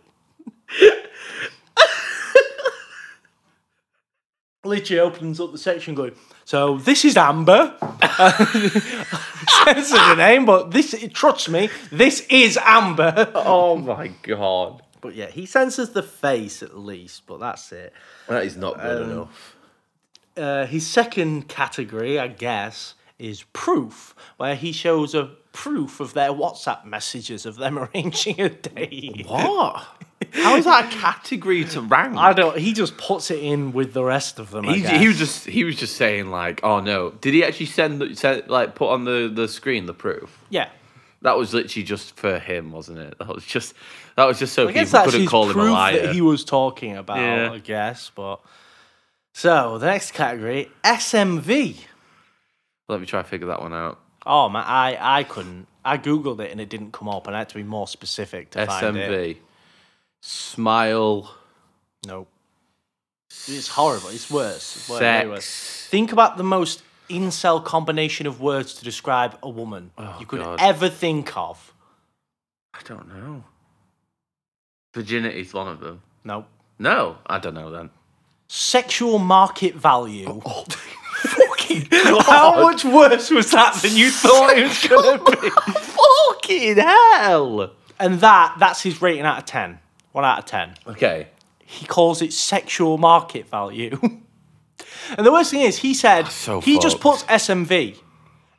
Literally opens up the section going, so this is Amber. Says the name, but this, trust me, this is Amber. Oh my god. But yeah, he censors the face at least, but that's it. That is not good Um, enough. Uh, his second category, I guess, is proof, where he shows a proof of their WhatsApp messages of them arranging a date. What? How is that a category to rank? I don't. He just puts it in with the rest of them. I He, guess. he was just he was just saying like, oh no. Did he actually send, the- send like put on the the screen the proof? yeah. That was literally just for him, wasn't it? That was just that was just so I guess people that's couldn't his call him a liar. that he was talking about. Yeah. I guess, but so the next category, SMV. Let me try to figure that one out. Oh man, I I couldn't. I googled it and it didn't come up, and I had to be more specific to find it. SMV. Smile. Nope. It's horrible. It's worse. It's way worse. Sex. Think about the most incel combination of words to describe a woman oh, you could God. ever think of. I don't know. Virginity is one of them. Nope. No, I don't know then. Sexual market value. Oh, oh. Fucking How much worse was that than you thought it was going to be? Fucking hell. And that, that's his rating out of 10. 1 out of 10. Okay. He calls it sexual market value. and the worst thing is, he said so he just puts fucked. SMV.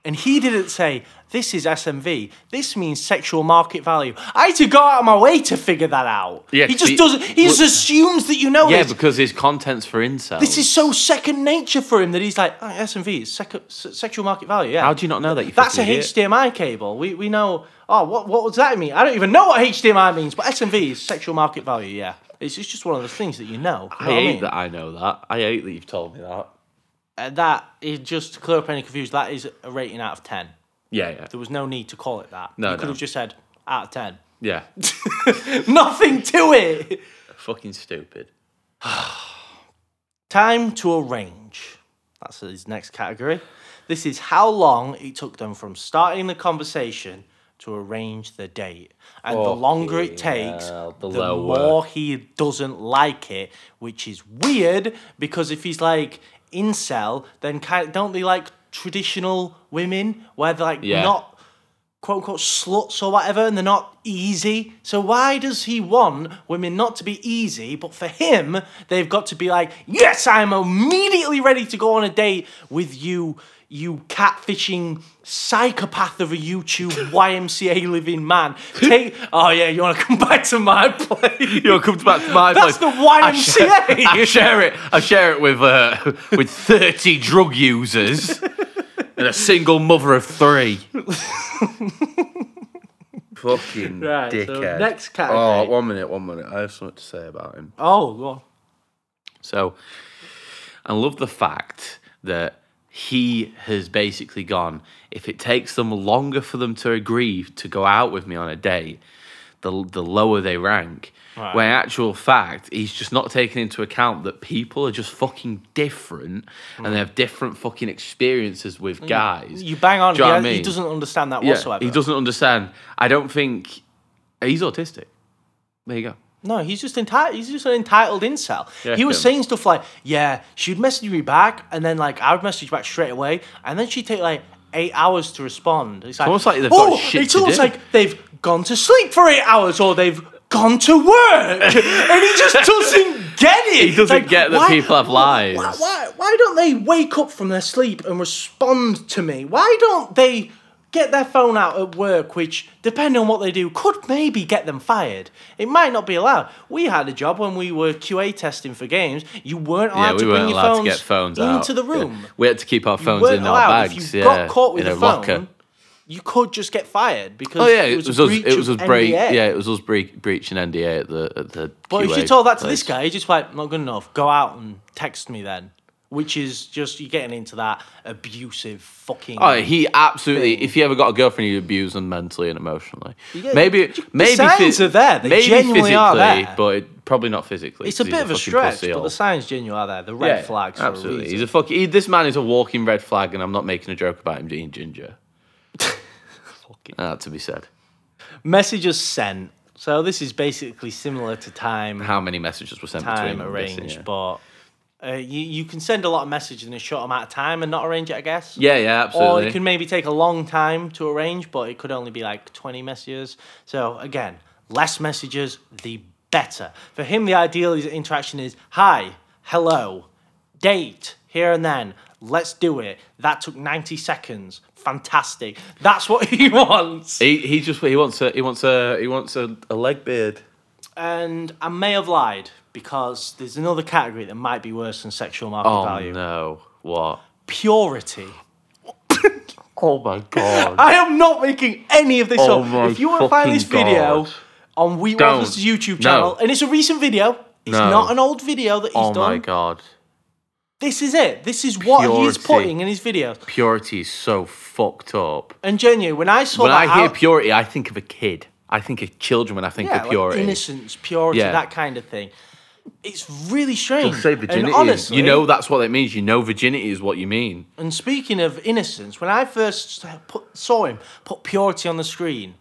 And he didn't say, this is SMV. This means sexual market value. I had to go out of my way to figure that out. Yeah, he just be- doesn't, he just assumes that you know Yeah, because his content's for incels. This is so second nature for him that he's like, oh, SMV is sec- sexual market value. Yeah. How do you not know that? You That's a idiot? HDMI cable. We, we know. Oh, what what does that mean? I don't even know what HDMI means, but SMV is sexual market value. Yeah, it's, it's just one of those things that you know. You I know what hate mean? that I know that. I hate that you've told me that. Uh, that is just to clear up any confusion. That is a rating out of ten. Yeah, yeah. There was no need to call it that. No, you could no. have just said out of ten. Yeah. Nothing to it. Fucking stupid. Time to arrange. That's his next category. This is how long it took them from starting the conversation to arrange the date. And the longer it takes, the the, more he doesn't like it, which is weird because if he's like incel, then don't they like traditional women where they're like Yeah. not quote unquote sluts or whatever, and they're not easy. So why does he want women not to be easy, but for him, they've got to be like, yes, I'm immediately ready to go on a date with you, you catfishing psychopath of a YouTube YMCA living man. Take, oh yeah, you want to come back to my place? You want to come back to my That's place. That's the YMCA. I share it. I share it with uh, with thirty drug users and a single mother of three. Fucking Right, so dickhead. next category. Oh, one minute, one minute. I have something to say about him. oh, go on. So, I love the fact that he has basically gone. If it takes them longer for them to agree to go out with me on a date, the the lower they rank. Right. Where in actual fact, he's just not taking into account that people are just fucking different and they mm. have different fucking experiences with guys. You bang on. Do he, I he doesn't understand that Yeah, whatsoever. he doesn't understand. I don't think he's autistic. There you go. No, he's just entitled. He's just an entitled incel. Yeah, he was yeah. saying stuff like, "Yeah, she'd message me back, and then like I would message back straight away, and then she'd take like eight hours to respond." It's like, almost like they've got oh, shit it's almost do." like they've gone to sleep for eight hours, or they've gone to work, and he just doesn't get it. He doesn't like, get that people have lives. Why, why, why don't they wake up from their sleep and respond to me? Why don't they? Get their phone out at work, which, depending on what they do, could maybe get them fired. It might not be allowed. We had a job when we were QA testing for games. You weren't allowed Yeah, to we bring weren't your phones, to get phones out. into the Yeah. room. We had to keep our phones in our bags. If you yeah, got caught with in a a phone, locker. You could just get fired because Oh yeah, it it was, was, a us. breach It was us break. NDA. Yeah, it was us break, breaching NDA at the at the. But if QA you told that to this guy, he's just like, not good enough. Go out and text me then. Which is just, you're getting into that abusive fucking. Oh, he absolutely. thing. If he ever got a girlfriend, he'd abuse them mentally and emotionally. Yeah, maybe, the maybe signs are there. They maybe genuinely are there. but it, probably not physically. it's a bit of a fucking stretch, but the signs genuine are there. The red Yeah, flags Absolutely, a he's a fuck. He, this man is a walking red flag, and I'm not making a joke about him being ginger. Ah, to be said. Messages sent. So this is basically similar to time How many messages were sent between time? I'm arranged, guessing, yeah. but uh, you you can send a lot of messages in a short amount of time and not arrange it, I guess. Yeah, yeah, absolutely. Or it can maybe take a long time to arrange, but it could only be like 20 messages. So again, less messages, the better. For him, the ideal is- interaction is hi, hello, date, here and then. Let's do it. That took 90 seconds. Fantastic. That's what he wants. He he just he wants a he wants a he wants a, a leg beard. And I may have lied because there's another category that might be worse than sexual market Oh value. no! What? Purity. Oh my god! I am not making any of this Oh up. my If you want to find this fucking video God. on Don't. Waffles' YouTube No. channel, and it's a recent video, it's No. not an old video that he's oh done. my god! This is it. This is what he's Purity. putting in his videos. Purity is so fucked up. And genuinely, when I saw When that I hear out- purity, I think of a kid. I think of children when I think yeah, of like purity. innocence, purity, Yeah. that kind of thing. It's really strange. Just say And virginity. honestly, you know that's what it means. You know virginity is what you mean. And speaking of innocence, when I first put, saw him put purity on the screen,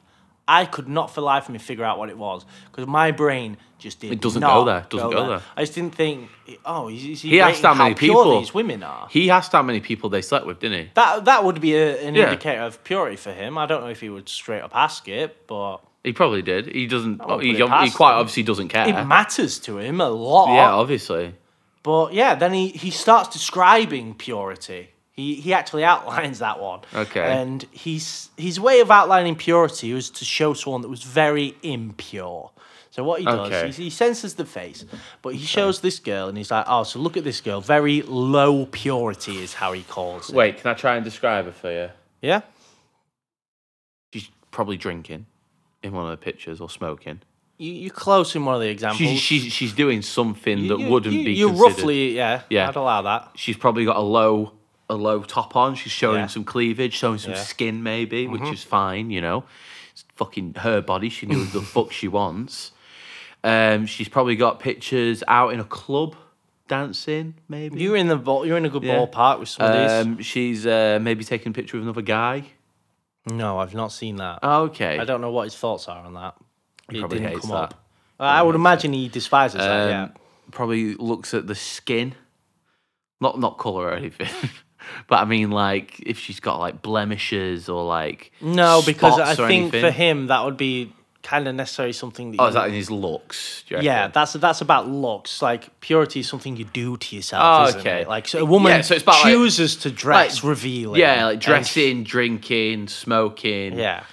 I could not for life of me figure out what it was because my brain just did. It doesn't not go there, doesn't go there. I just didn't think. Oh, is, is he, He asked how many people these women are. He asked how many people they slept with, didn't he? That that would be a, an Yeah. indicator of purity for him. I don't know if he would straight up ask it, but He probably did. He doesn't. He, he quite him. obviously doesn't care. it matters to him a lot. yeah, obviously. But yeah, then he, he starts describing purity. He he actually outlines that one. Okay. And he's his way of outlining purity was to show someone that was very impure. So what he does, Okay. he, he censors the face, but he shows this girl and he's like, oh, so look at this girl. Very low purity is how he calls it. Wait, can I try and describe her for you? Yeah? She's probably drinking in one of the pictures or smoking. You, you're close in one of the examples. She's she's she's doing something that you- wouldn't be. You're considered- roughly, yeah, Yeah. I'd allow that. She's probably got a low a low top on. She's showing Yeah. some cleavage, showing some Yeah. skin maybe, Mm-hmm. which is fine. You know, it's fucking her body. She knows the fuck she wants. Um, she's probably got pictures out in a club dancing, maybe. You're in the ball, you're in a good Yeah. ballpark with some of these. Um, she's uh, maybe taking a picture with another guy. No, I've not seen that. Okay. I don't know what his thoughts are on that. It probably didn't hates come that. up. I would imagine he despises that. Um, Yeah. Probably looks at the skin, not not color or anything, but I mean like if she's got like blemishes or like No, because I think for him that would be kind of necessary something that. Oh, you, is that in his looks? yeah, that's that's about looks. Like purity is something you do to yourself. Oh, okay. it? Like so a woman Yeah, so it's about, like- chooses to dress like- revealing. yeah, like and- dressing, drinking, smoking. Yeah.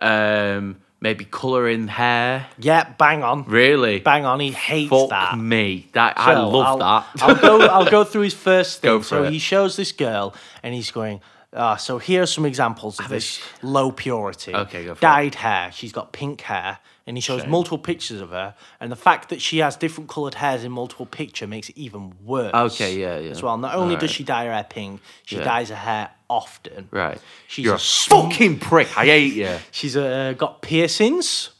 Um, maybe coloring hair. Yeah, bang on. Really? Bang on. He hates Fuck that. me. That I love I'll, that. I'll go. I'll go through his first thing. So it. he shows this girl, and he's going. Ah, so here are some examples of this low purity. Okay, go for it. Dyed hair. She's got pink hair, and he shows multiple pictures of her. And the fact that she has different coloured hairs in multiple picture makes it even worse. Okay, yeah, yeah. As well. Not only does she dye her hair pink, she Yeah. dyes her hair often. right. She's You're a a fucking prick. I hate you. She's uh, got piercings,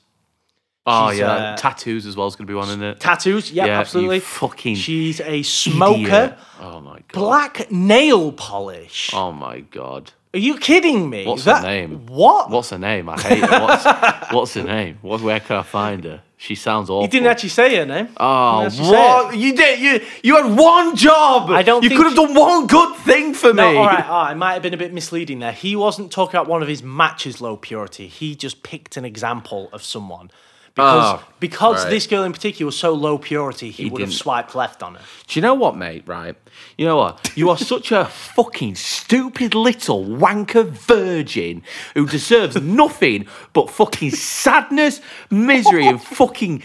Oh She's, yeah, uh, tattoos as well is going to be one in it. tattoos. Yeah, you absolutely. fucking She's a smoker. Idiot. Oh my god. Black nail polish. Oh my god. Are you kidding me? What's That- her name? What? What's her name? I hate her. What's, what's her name? What, where can I find her? She sounds awful. You didn't actually say her name. Oh, actually what? You did. You you had one job. I don't You could have done one good thing for No, me. all right, all right. It might have been a bit misleading there. He wasn't talking about one of his matches low purity. He just picked an example of someone. Because, Oh, because right. this girl in particular was so low purity, he, He would have didn't- swiped left on her. Do you know what, mate? Right? You know what? You are such a fucking stupid little wanker virgin who deserves nothing but fucking sadness, misery, and fucking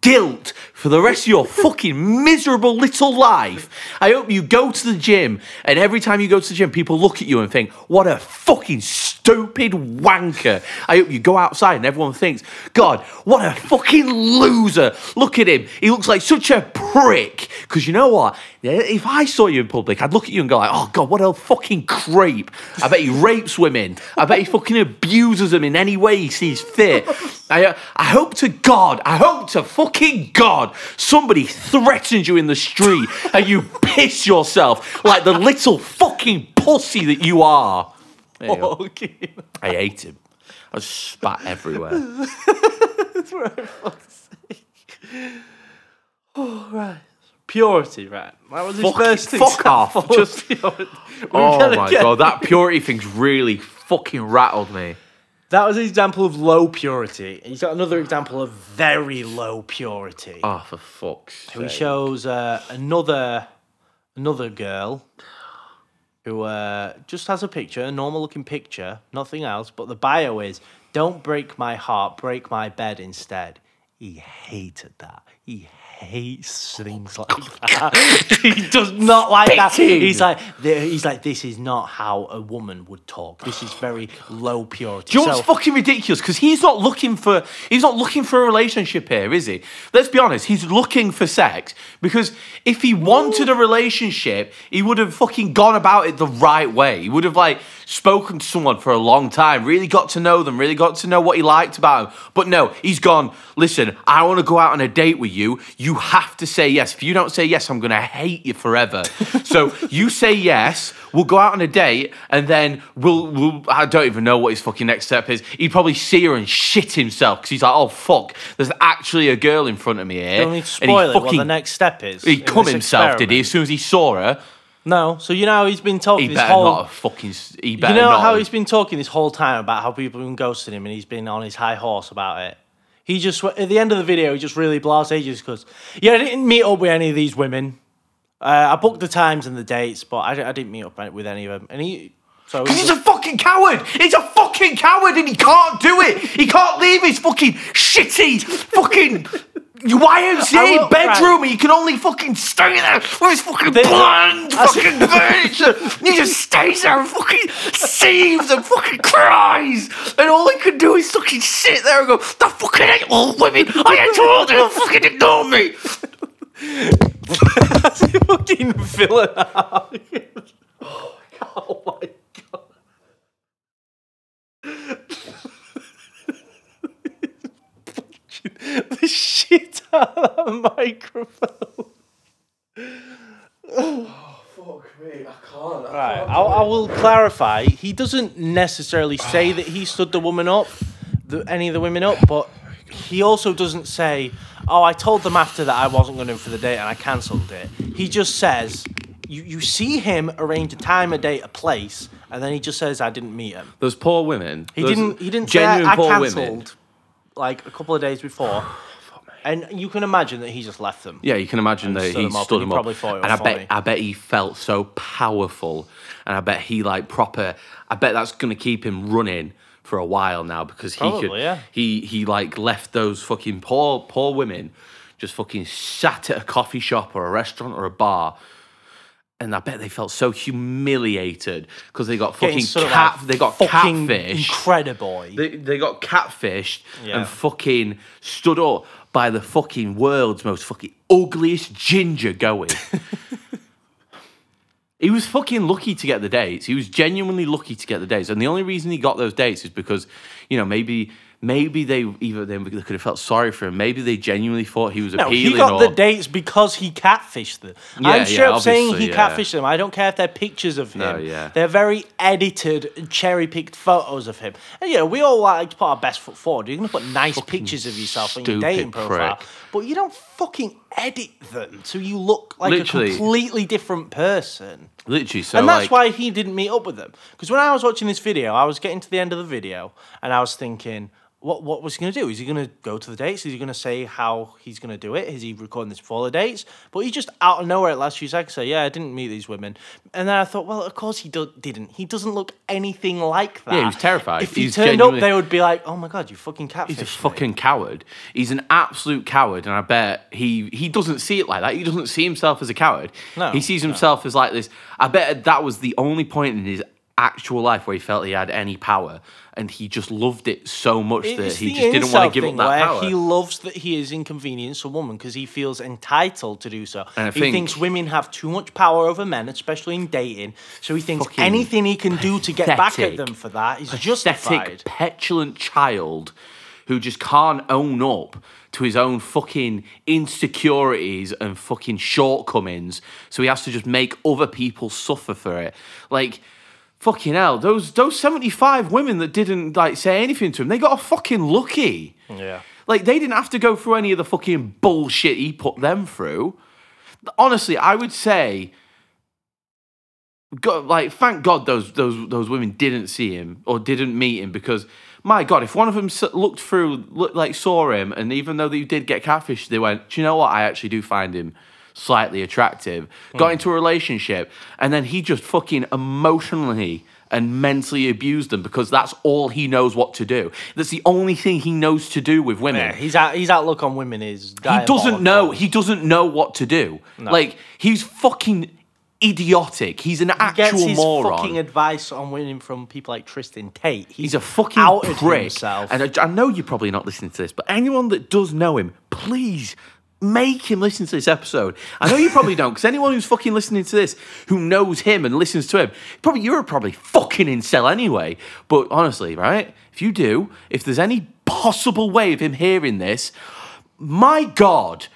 guilt for the rest of your fucking miserable little life. I hope you go to the gym and every time you go to the gym, people look at you and think, what a fucking stupid wanker. I hope you go outside and everyone thinks, God, what a fucking loser. Look at him. He looks like such a prick. Because you know what? If I saw you in public, I'd look at you and go like, oh God, what a fucking creep. I bet he rapes women. I bet he fucking abuses them in any way he sees fit. I, uh, I hope to God, I hope to fucking God, somebody threatens you in the street and you piss yourself like the little fucking pussy that you are. There you go. Okay. I hate him. I spat everywhere. Purity, right? That was his Fuck- first fuck off. Just- purity. We're Oh my get- god, that purity thing's really fucking rattled me. That was an example of low purity. He's got another example of very low purity. Oh, for fuck's sake! He shows uh, another another girl who uh, just has a picture, a normal looking picture, nothing else. But the bio is "Don't break my heart, break my bed instead." He hated that. He hates things oh like that. he does not like that. Spitting. He's like, he's like, this is not how a woman would talk. This is very low purity. Do you know So- what's fucking ridiculous? Because he's not looking for he's not looking for a relationship here, is he? Let's be honest. He's looking for sex because if he wanted a relationship, he would have fucking gone about it the right way. He would have like spoken to someone for a long time, really got to know them, really got to know what he liked about him. But no, he's gone. Listen, I want to go out on a date with you. You have to say yes. If you don't say yes, I'm gonna hate you forever. so you say yes. We'll go out on a date, and then we'll, we'll. I don't even know what his fucking next step is. He'd probably see her and shit himself because he's like, "Oh fuck, there's actually a girl in front of me here." Don't need to And he spoil it. What the next step is? He this himself, did he? As soon as he saw her, No. So you know how he's been talking he this better whole. not have fucking. He better You know not. how he's been talking this whole time about how people have been ghosting him, and he's been on his high horse about it. He just at the end of the video, he just really blasé just goes, "Yeah, I didn't meet up with any of these women. Uh, I booked the times and the dates, but I, I didn't meet up with any of them." And he, so Because he's a fucking coward. He's a fucking coward and he can't do it. He can't leave his fucking shitty fucking YMCA bedroom. He can only fucking stay there with his fucking They- bland fucking bitch. He just stays there and fucking seethes and fucking cries. And all he can do is fucking sit there and go, I fucking hate all women. I hate all them. Fucking ignore me. fucking villain. oh my the shit out of that microphone. Oh, fuck me. I can't. I right, can't I, I will clarify. He doesn't necessarily say that he stood the woman up, the, any of the women up, but he also doesn't say, "Oh, I told them after that I wasn't going to for the date and I cancelled it." He just says, "You you see him arrange a time, a date, a place, and then he just says I didn't meet him." Those poor women. He didn't. He didn't say I, genuine I poor women. Like a couple of days before. And you can imagine that he just left them. Yeah, you can imagine And that stood he him up, stood and he him up, probably thought it and I was bet. I bet he felt so powerful, and I bet he like proper. I bet that's gonna keep him running for a while now because he could. Probably, yeah. He he like left those fucking poor poor women just fucking sat at a coffee shop or a restaurant or a bar. And I bet they felt so humiliated because they got Getting fucking sort of cat. like they got fucking catfish. Incredible. They, they got catfished Yeah. and fucking stood up by the fucking world's most fucking ugliest ginger going. he was fucking lucky to get the dates. He was genuinely lucky to get the dates. And the only reason he got those dates is because, you know, maybe maybe they even they could have felt sorry for him. Maybe they genuinely thought he was No, appealing he got or the dates because he catfished them. Yeah, I'm yeah, straight up saying he yeah. catfished them. I don't care if they're pictures of him. No, yeah. They're very edited, cherry picked photos of him. And you know, we all like to put our best foot forward. You're gonna put nice pictures of yourself on your dating profile, prick. but you don't fucking edit them so you look like Literally. a completely different person. literally so and that's like, why he didn't meet up with them. Because when I was watching this video, I was getting to the end of the video and I was thinking, what what was he going to do? Is he going to go to the dates? Is he going to say how he's going to do it? Is he recording this before the dates? But he just out of nowhere at last few seconds say, yeah, I didn't meet these women. And then I thought, well, of course he do- didn't. He doesn't look anything like that. Yeah, he was terrified. If he He's turned genuinely- up, they would be like, oh my God, you fucking catfish He's a me." fucking coward. He's an absolute coward, and I bet he he doesn't see it like that. He doesn't see himself as a coward. No, he sees himself as like this. I bet that was the only point in his actual life where he felt he had any power, and he just loved it so much that he just didn't want to give up that where power. He loves that he is inconvenienced a woman because he feels entitled to do so. And he think- thinks women have too much power over men, especially in dating. So he thinks anything he can do to get back at them for that is justified. petulant child who just can't own up to his own fucking insecurities and fucking shortcomings. So he has to just make other people suffer for it. Like, fucking hell, those those 75 women that didn't like say anything to him, they got a fucking lucky. Yeah. Like they didn't have to go through any of the fucking bullshit he put them through. Honestly, I would say God, like thank God those those those women didn't see him or didn't meet him because my God, if one of them looked through, looked like saw him, and even though they did get catfish, they went, do you know what? I actually do find him slightly attractive. Got hmm. into a relationship, and then he just fucking emotionally and mentally abused them because that's all he knows what to do. That's the only thing he knows to do with women Yeah, his out, his outlook on women is he doesn't know he doesn't know what to do like he's fucking idiotic he's an gets actual moron fucking advice on women from people like Tristan Tate. he's a fucking outed prick himself. and I, I know you're probably not listening to this but anyone that does know him please make him listen to this episode i know you probably don't because anyone who's fucking listening to this who knows him and listens to him probably you're probably fucking incel anyway but honestly right if you do if there's any possible way of him hearing this my god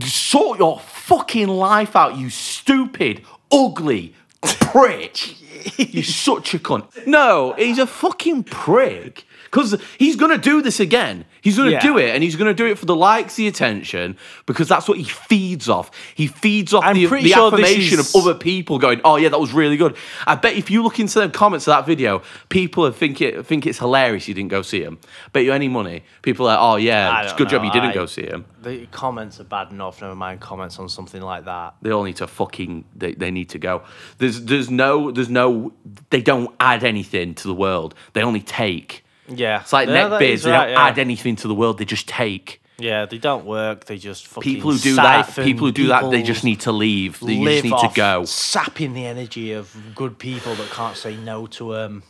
sort your fucking life out, you stupid, ugly prick. You're such a cunt. No, he's a fucking prick. Because he's going to do this again. He's going to Yeah. do it, and he's going to do it for the likes, the attention, because that's what he feeds off. He feeds off I'm the, the sure affirmation is- of other people going, oh, yeah, that was really good. I bet if you look into the comments of that video, people think, it, think it's hilarious you didn't go see him. Bet you any money, people are like, oh, yeah, it's good job you didn't I- go see him. The comments are bad enough. Never mind comments on something like that. they all need to fucking they, they need to go there's there's no there's no they don't add anything to the world they only take Yeah, it's like yeah, that neckbeards they right, don't yeah. add anything to the world they just take Yeah, they don't work. They just fucking people who do that people who do that they just need to leave they just need to go sapping the energy of good people that can't say no to them.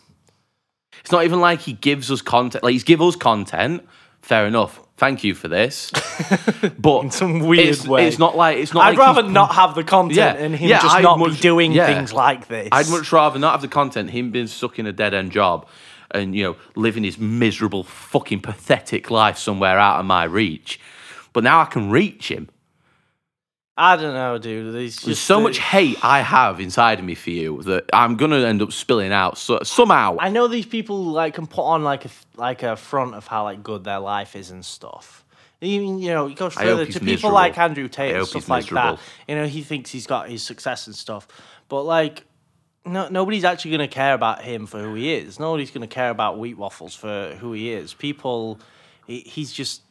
it's not even like he gives us content like he's give us content fair enough thank you for this but In some weird it's, way. it's not like it's not I'd like rather not have the content Yeah, and him yeah, just I'd not much- be doing yeah. things like this. I'd much rather not have the content, him being stuck in a dead end job and, you know, living his miserable, fucking pathetic life somewhere out of my reach. But now I can reach him. I don't know, dude. There's There's so the- much hate I have inside of me for you that I'm going to end up spilling out so, somehow. I know these people like can put on like a like a front of how like good their life is and stuff. Even you know, it goes further to people miserable. like Andrew Tate and stuff like miserable. that. You know, he thinks he's got his success and stuff, but like. No, nobody's actually going to care about him for who he is. Nobody's going to care about Wheat Waffles for who he is. People, he, he's just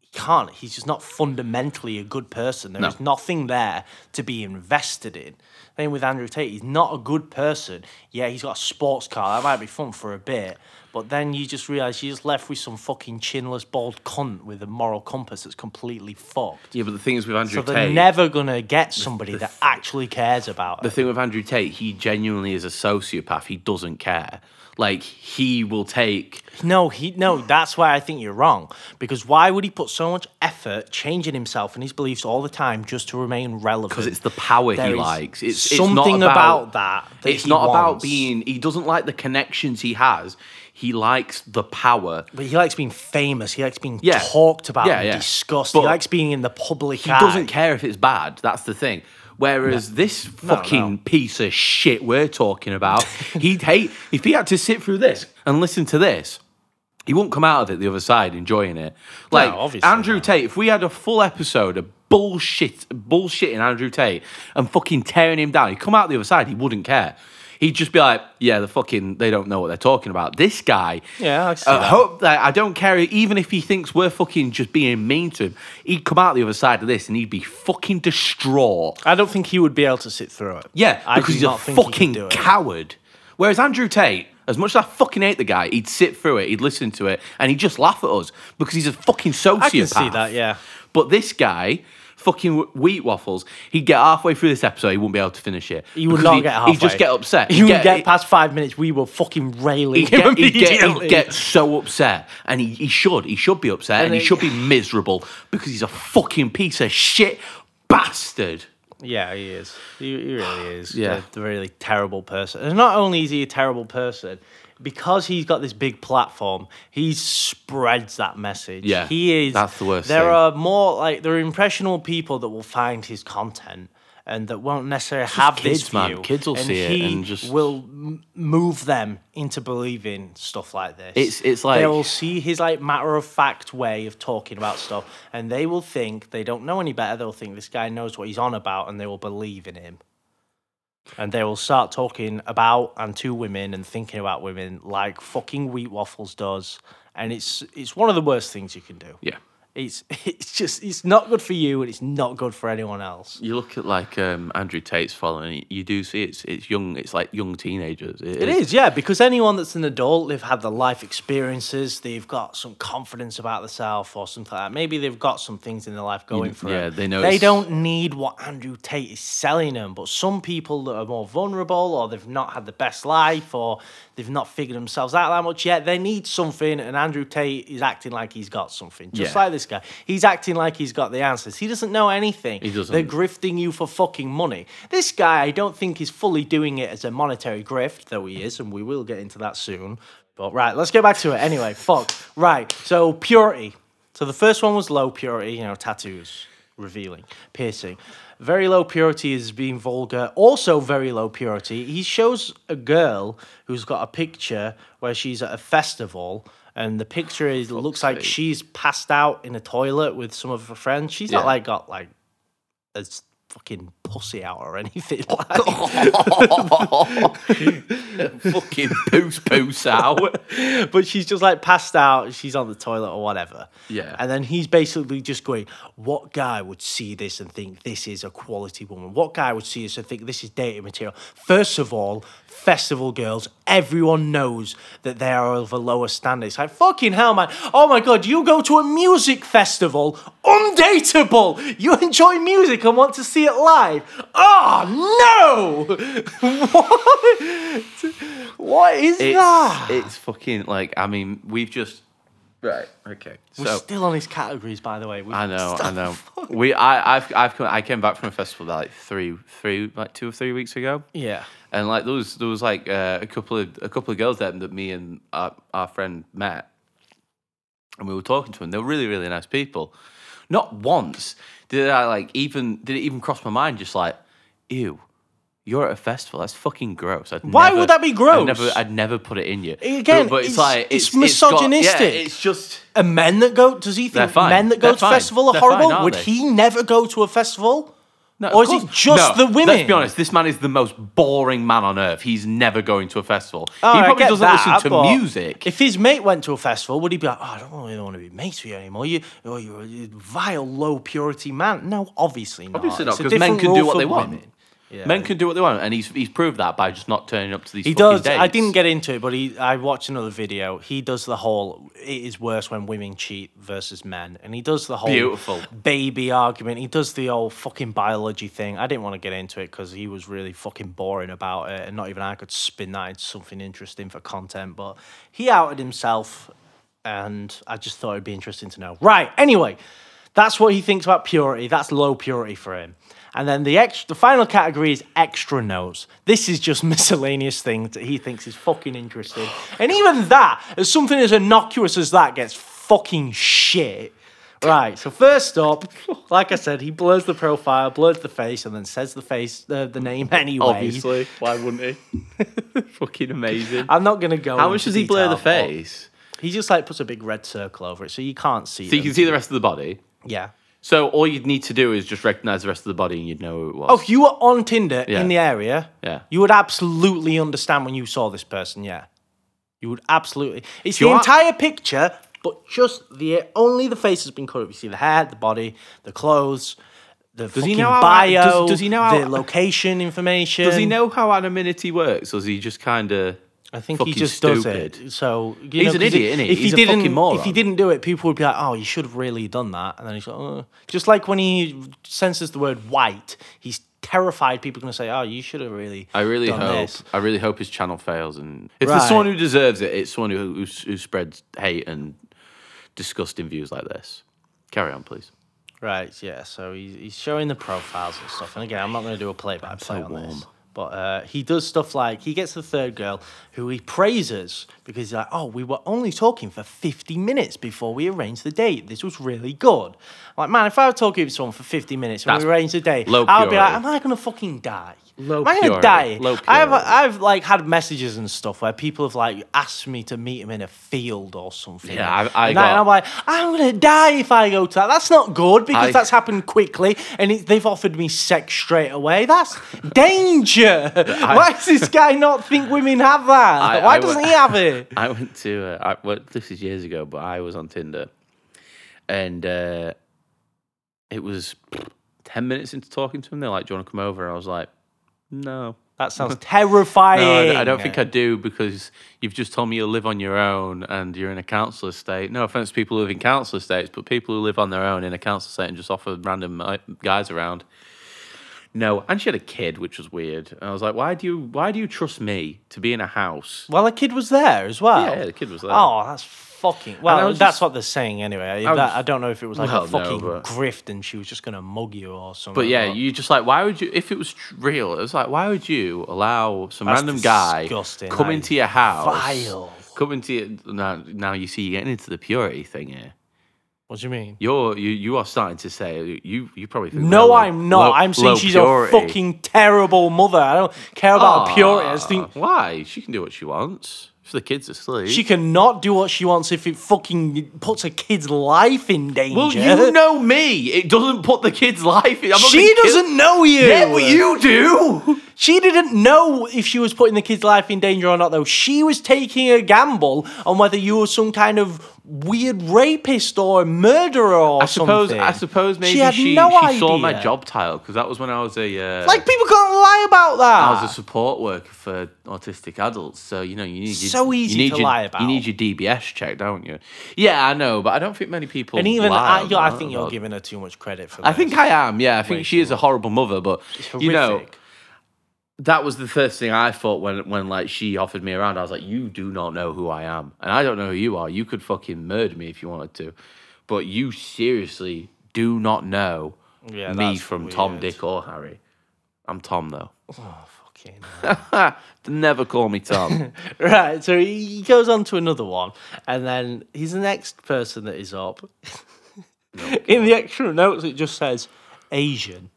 he can't. He's just not fundamentally a good person. There is No. nothing there to be invested in. Same with Andrew Tate. He's not a good person. Yeah, he's got a sports car. That might be fun for a bit. But then you just realize you're just left with some fucking chinless bald cunt with a moral compass that's completely fucked. yeah, but the thing is with Andrew So they're never gonna get somebody that actually cares about the it. thing with Andrew Tate, he genuinely is a sociopath. He doesn't care. Like, he will take. No, he no. That's why I think you're wrong. Because why would he put so much effort changing himself and his beliefs all the time just to remain relevant? Because it's the power There he is likes. It's, it's something not about, about, that. that it's he not about wants. being. He doesn't like the connections he has. He likes the power. But he likes being famous. He likes being Yeah. talked about Yeah, and yeah. discussed. But he likes being in the public He eye. doesn't care if it's bad. That's the thing. Whereas this fucking no. piece of shit we're talking about, he'd hate if he had to sit through this and listen to this. He wouldn't come out of it the other side enjoying it. Like obviously Andrew. Tate, if we had a full episode of bullshit, bullshitting Andrew Tate and fucking tearing him down, he'd come out the other side. He wouldn't care. He'd just be like, "Yeah, the fucking they don't know what they're talking about." This guy, Yeah, I see uh, hope that I don't care. Even if he thinks we're fucking just being mean to him, he'd come out the other side of this and he'd be fucking distraught. I don't think he would be able to sit through it. Yeah, I because he's a think he fucking coward. Whereas Andrew Tate, as much as I fucking hate the guy, he'd sit through it, he'd listen to it, and he'd just laugh at us because he's a fucking sociopath. I can see that. Yeah. But this guy, fucking wheat waffles, he'd get halfway through this episode, he wouldn't be able to finish it. He would not he- get halfway. He'd just get upset. He would get past five minutes. We were fucking railing He'd him get, he'd, get, he'd get so upset, and he, he should. He should be upset, and, And he should be miserable because he's a fucking piece of shit bastard. Yeah, he is. He, he really is. Yeah. a, a really terrible person. And not only is he a terrible person, because he's got this big platform, he spreads that message. Yeah, he is. that's the worst There thing. are more like there are impressionable people that will find his content and that won't necessarily have this kids, man. view. Kids will and see it and just- will move them into believing stuff like this. It's- it's like- they will see his like matter of fact way of talking about stuff, and they will think they don't know any better. They'll think this guy knows what he's on about, and they will believe in him. And they will start talking about and to women and thinking about women like fucking Wheat Waffles does. And it's it's one of the worst things you can do. Yeah. It's it's just it's not good for you and it's not good for anyone else. You look at like um, Andrew Tate's following. You do see it's it's young. It's like young teenagers. It is, yeah, because anyone that's an adult, they've had the life experiences, they've got some confidence about themselves or something like that. Maybe they've got some things in their life going for yeah, them. they know They don't need what Andrew Tate is selling them. But some people that are more vulnerable or they've not had the best life or they've not figured themselves out that much yet, they need something. And Andrew Tate is acting like he's got something, just Yeah. like this guy. He's acting like he's got the answers. He doesn't know anything. He doesn't. They're grifting you for fucking money. This guy, I don't think is fully doing it as a monetary grift, though he is, and we will get into that soon. But right, let's get back to it. Anyway, fuck. Right, so purity. So the first one was low purity, you know, tattoos, revealing, piercing. Very low purity is being vulgar. Also, very low purity. He shows a girl who's got a picture where she's at a festival, and the picture is looks like she's passed out in a toilet with some of her friends. She's not like got like a fucking pussy out or anything. Like. fucking poos poos out. but she's just like passed out. She's on the toilet or whatever. Yeah. And then he's basically just going, "What guy would see this and think this is a quality woman? What guy would see this and think this is dating material?" First of all, festival girls, everyone knows that they are of a lower standard. It's like fucking hell, man. Oh my god, you go to a music festival, undateable. You enjoy music and want to see it live. Oh no! what? What is It's that? it's fucking like I mean we've just right okay We're so. still on these categories, by the way. We've I know, I know. We, I, I've, I've, come, I came back from a festival like three, three, like two or three weeks ago. Yeah. and like there was, there was like uh, a couple of, a couple of girls there that me and our, our friend met, and we were talking to them. They were really, really nice people. Not once did I like even, did it even cross my mind? Just like, ew, you're at a festival. That's fucking gross. I'd Why never- would that be I'd gross? never, I'd never put it in you. Again, but, but it's, it's- like it's got- yeah, misogynistic. it's just. a men that go, does he think men that go to fine. festival are They're horrible? aren't Would they? he never go to a festival? No, Or is it just No, the women? Let's be honest. This man is the most boring man on earth. He's never going to a festival. Oh, he probably doesn't that, listen to music. If his mate went to a festival, would he be like, "Oh, I don't really want to be mates with you anymore. You, oh, you're a vile, low purity man." No, obviously not. Obviously not, because men can do what they want. Women. Yeah. Men can do what they want, and he's he's proved that by just not turning up to these. He fucking does. I didn't get into it, but he. I watched another video. He does the whole. It is worse when women cheat versus men, and he does the whole Beautiful. baby argument. He does the old fucking biology thing. I didn't want to get into it because he was really fucking boring about it, and not even I could spin that into something interesting for content. But he outed himself, and I just thought it'd be interesting to know. Right. Anyway, that's what he thinks about purity. That's low purity for him. And then the ex- the final category is extra notes. This is just miscellaneous things that he thinks is fucking interesting. And even that, as something as innocuous as that gets fucking shit. Right, so first up, like I said, he blurs the profile, blurs the face, and then says the face, the, the name anyway. Obviously, why wouldn't he? fucking amazing. I'm not gonna go. How much does he blur the face? He just like puts a big red circle over it, so you can't see. So you can see the rest of the body. Yeah. So all you'd need to do is just recognize the rest of the body, and you'd know who it was. Oh, if you were on Tinder Yeah. in the area, Yeah. you would absolutely understand when you saw this person. Yeah, you would absolutely. It's You the are- entire picture, but just the only the face has been cut. up. You see the hair, the body, the clothes, the he fucking know how- bio. does- does he know how- the location information? Does he know how anonymity works, or is he just kind of? I think he just stupid? does it. So you He's know, an idiot, isn't he? If He's he didn't, fucking moron. if he didn't do it, people would be like, "Oh, you should have really done that." And then he's like, oh. just like when he censors the word "white," he's terrified people are going to say, "Oh, you should have really." I really done hope. this." I really hope his channel fails, and if Right. there's someone who deserves it, it's someone who, who who spreads hate and disgusting views like this. Carry on, please. Right, yeah. So he's, he's showing the profiles and stuff. And again, I'm not going to do a play by play so on this. But uh, he does stuff like he gets the third girl who he praises because he's like, oh, we were only talking for 50 minutes before we arranged the date. This was really good. I'm like, man, if I were talking to someone for 50 minutes That's we arranged the date, I would be like, am I going to fucking die? Low Am I gonna purity, die? low I've. I've like had messages and stuff where people have like asked me to meet him in a field or something. Yeah, I- I and, got- and I'm like, I'm gonna die if I go to that. That's not good because I- that's happened quickly, and it, they've offered me sex straight away. That's danger. Why does this guy not think women have that? I- Why I doesn't he have it? I went to uh, I, well, this is years ago, but I was on Tinder, and uh, it was ten minutes into talking to him. They're like, "Do you want to come over?" And I was like, "No." That sounds terrifying. No, I, I don't think I do because you've just told me you live on your own and you're in a council estate. No offense to people who live in council estates, but people who live on their own in a council estate and just offer random uh, guys around. No, and she had a kid, which was weird. And I was like, why do you why do you trust me to be in a house? Well, the kid was there as well. Yeah, the kid was there. Oh, that's fucking. Well, was that's just- what they're saying anyway. I That- was- I don't know if it was like Well, a no, fucking but- grift and she was just gonna mug you or something. But yeah, but- you just like why would you if it was real? It was like why would you allow some That's random guy disgusting, come that into your house, vile. come into your, now? Now you see you're getting into the purity thing here. What do you mean? You're you you are starting to say you you probably think No, low- I'm not. low- I'm saying she's purity. a fucking terrible mother. I don't care about her purity. I just think why she can do what she wants if the kids are asleep. she cannot do what she wants if it fucking puts a kid's life in danger. well, you know me. It doesn't put the kid's life. in. I'm not she gonna kill- doesn't know you. Yeah, but you do. She didn't know if she was putting the kid's life in danger or not, though. She was taking a gamble on whether you were some kind of weird rapist or murderer or I suppose. something. I suppose maybe she had she, no she idea. saw my job title because that was when I was a. Uh, Like people can't lie about that. I was a support worker for autistic adults, so you know you need your, So easy you need to your, lie about. You need your DBS check, don't you? Yeah, I know, but I don't think many people. and even I, I think you're giving her too much credit for. That. I think I am. Yeah, I think she is a horrible mother, but It's you know. That was the first thing I thought when when like she offered me around. I was like, you do not know who I am, and I don't know who you are. You could fucking murder me if you wanted to, but you seriously do not know Yeah, me from Tom. Dick, or Harry. I'm Tom though. Oh Fucking Never call me Tom. Right, so he goes on to another one, and then he's the next person that is up. In the extra notes, it just says Asian.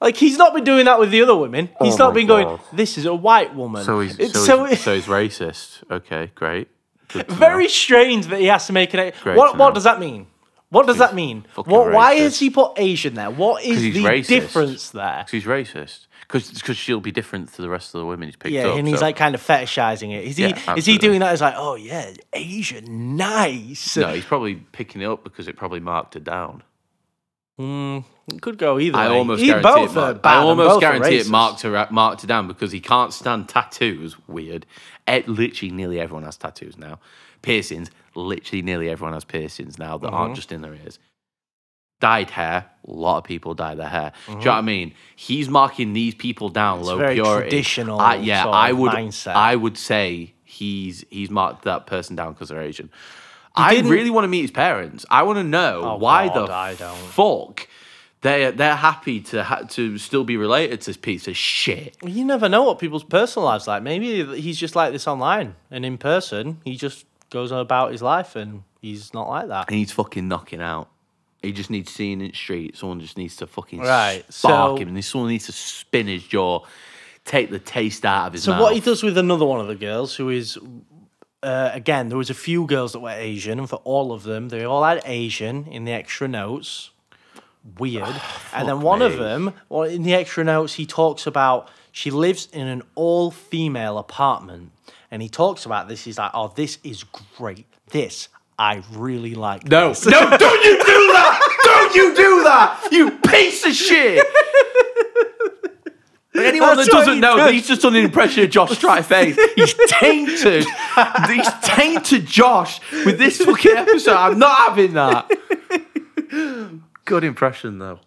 Like he's not been doing that with the other women. He's Oh not been going. This is a white woman. so he's It's so, he's, so he's racist. Okay, great. To know. very strange that he has to make it. Great What what know. does that mean? What does that mean? What? Why has he put Asian there? What is he's the racist. difference there? 'Cause he's racist. Because she'll be different to the rest of the women he's picked Yeah, up. Yeah, and he's so- like kind of fetishizing it. Is he? Yeah, is he doing that as like, oh yeah, Asian, nice. no, he's probably picking it up because it probably marked her down. Mm, it could go either I way. almost He- guarantee both it. are Marked, bad I and almost both are guarantee it racist. marked her marked her down because he can't stand tattoos. Weird. Eh, literally, nearly everyone has tattoos now. Piercings. Literally, nearly everyone has piercings now that Mm-hmm. aren't just in their ears. Dyed hair. A lot of people dye their hair. Do you know what I mean? He's marking these people down low Mm-hmm. very purity. traditional I, yeah, sort I of would. mindset. I would say he's he's marked that person down because they're Asian. I didn't- really want to meet his parents. I want to know Oh, why God, the I don't. fuck they they're happy to ha- to still be related to this piece of shit. You never know what people's personal lives like. Maybe he's just like this online, and in person, he just goes on about his life, and he's not like that. And he's fucking knocking out. He just needs seeing in the street. Someone just needs to fucking Right, spark so- him. And someone needs to spin his jaw, take the taste out of his So mouth. what he does with another one of the girls, who is, uh, again, there was a few girls that were Asian, and for all of them, they all had Asian in the extra notes. Weird. and then one of them, well, in the extra notes, he talks about she lives in an all-female apartment, and he talks about this. He's like, "Oh, this is great. This I really like." No, this." no, don't you do that! Don't you do that! You piece of shit! Anyone that doesn't know, does. he's just done an impression of Josh Strife Hayes. He's tainted. he's tainted Josh with this fucking episode. I'm not having that. Good impression though.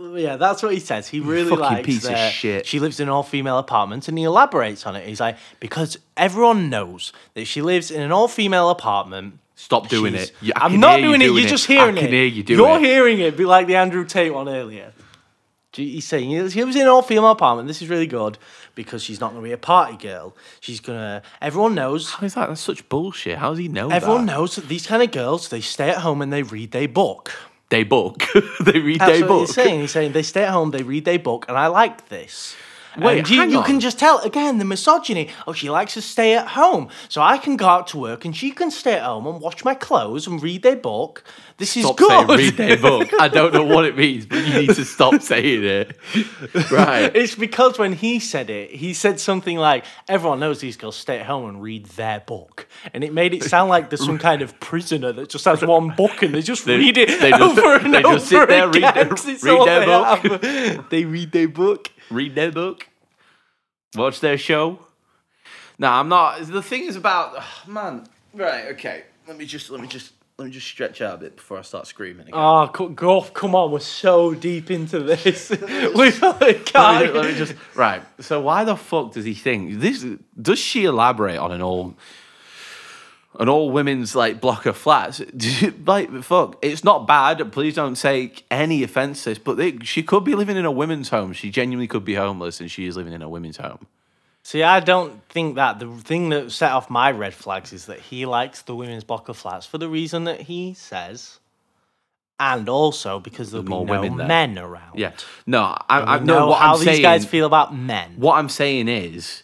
Yeah, that's what he says. He really fucking likes piece of shit. She lives in an all-female apartment, and he elaborates on it. He's like, because everyone knows that she lives in an all-female apartment. Stop doing she's- it. You- I'm not doing it. doing You're it. just hearing I it. can hear you doing You're it. hearing it. Be like the Andrew Tate one earlier. He's saying he was in an all-female apartment. This is really good because she's not going to be a party girl. She's gonna. Everyone knows. How is that? That's such bullshit. How does he know Everyone that? knows that these kind of girls they stay at home and they read their book. they book. they read That's they book. he's saying. He's saying they stay at home, they read their book, and I like this. Wait, and you, you can just tell again the misogyny. Oh, she likes to stay at home, so I can go out to work, and she can stay at home and wash my clothes and read their book. This is Stop good. saying read their book. I don't know what it means, but you need to stop saying it. Right. It's because when he said it, he said something like, "Everyone knows these girls stay at home and read their book," and it made it sound like there's some kind of prisoner that just has one book and they just They- read it they just- over and they over just sit there, read their- read their they book. have. they read their book. Read their book, watch their show. No, I'm not. The thing is about ugh, man. Right. Okay. Let me just let me just let me just stretch out a bit before I start screaming again. Oh, co- come on! We're so deep into this. we we let, me, can't. let me just right. So why the fuck does he think this? Does she elaborate on an all? An all women's like block of flats, like fuck. It's not bad. Please don't take any offence to this, but they, she could be living in a women's home. She genuinely could be homeless, and she is living in a women's home. See, I don't think that the thing that set off my red flags is that he likes the women's block of flats for the reason that he says, and also because there'll be more no men around. Yeah, no, I, I know know what how I'm these saying. guys feel about men. What I'm saying is,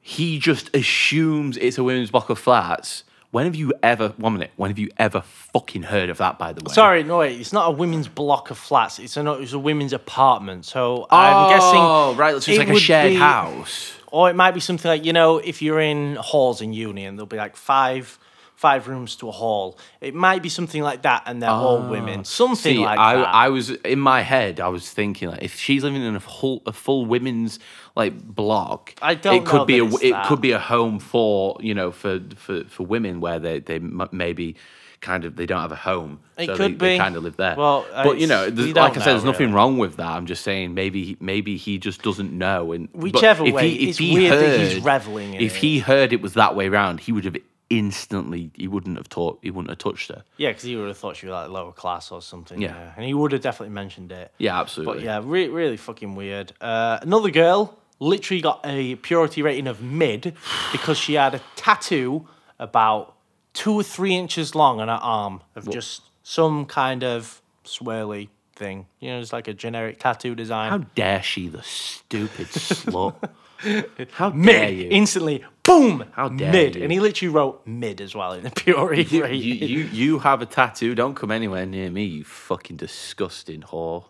he just assumes it's a women's block of flats. When have you ever? One minute. When have you ever fucking heard of that? By the way, Sorry, no, wait, it's not a women's block of flats. It's a it's a women's apartment. So I'm guessing. Oh, right. So It's like a would shared be- house. Or it might be something like you know, if you're in halls in uni and there'll be like five five rooms to a hall. It might be something like that, and they're all women. Something Ah. See, like I, that. I was in my head. I was thinking like, if she's living in a full, a full women's like block, I don't It could know be a, it that. could be a home for you know for for for women where they they maybe kind of they don't have a home. It so could they, they kind of live there. Well, but you know, we like I said, there's nothing wrong with that. I'm just saying maybe maybe he just doesn't know. And Whichever if way, he, if it's he weird heard, that he's reveling in If it. he heard it was that way round, he would have instantly. He wouldn't have taught. He wouldn't have touched her. yeah, because he would have thought she was like lower class or something. Yeah. Yeah, and he would have definitely mentioned it. Yeah, absolutely. But yeah, re- really fucking weird. Uh, another girl literally got a purity rating of mid because she had a tattoo about two or three inches long on her arm of just some kind of swirly thing. You know, it's like a generic tattoo design. How dare she, the stupid slut? How dare mid you? instantly, boom, How dare mid, you. and he literally wrote mid as well in the purity you, rating. you, you, you have a tattoo. Don't come anywhere near me, you fucking disgusting whore.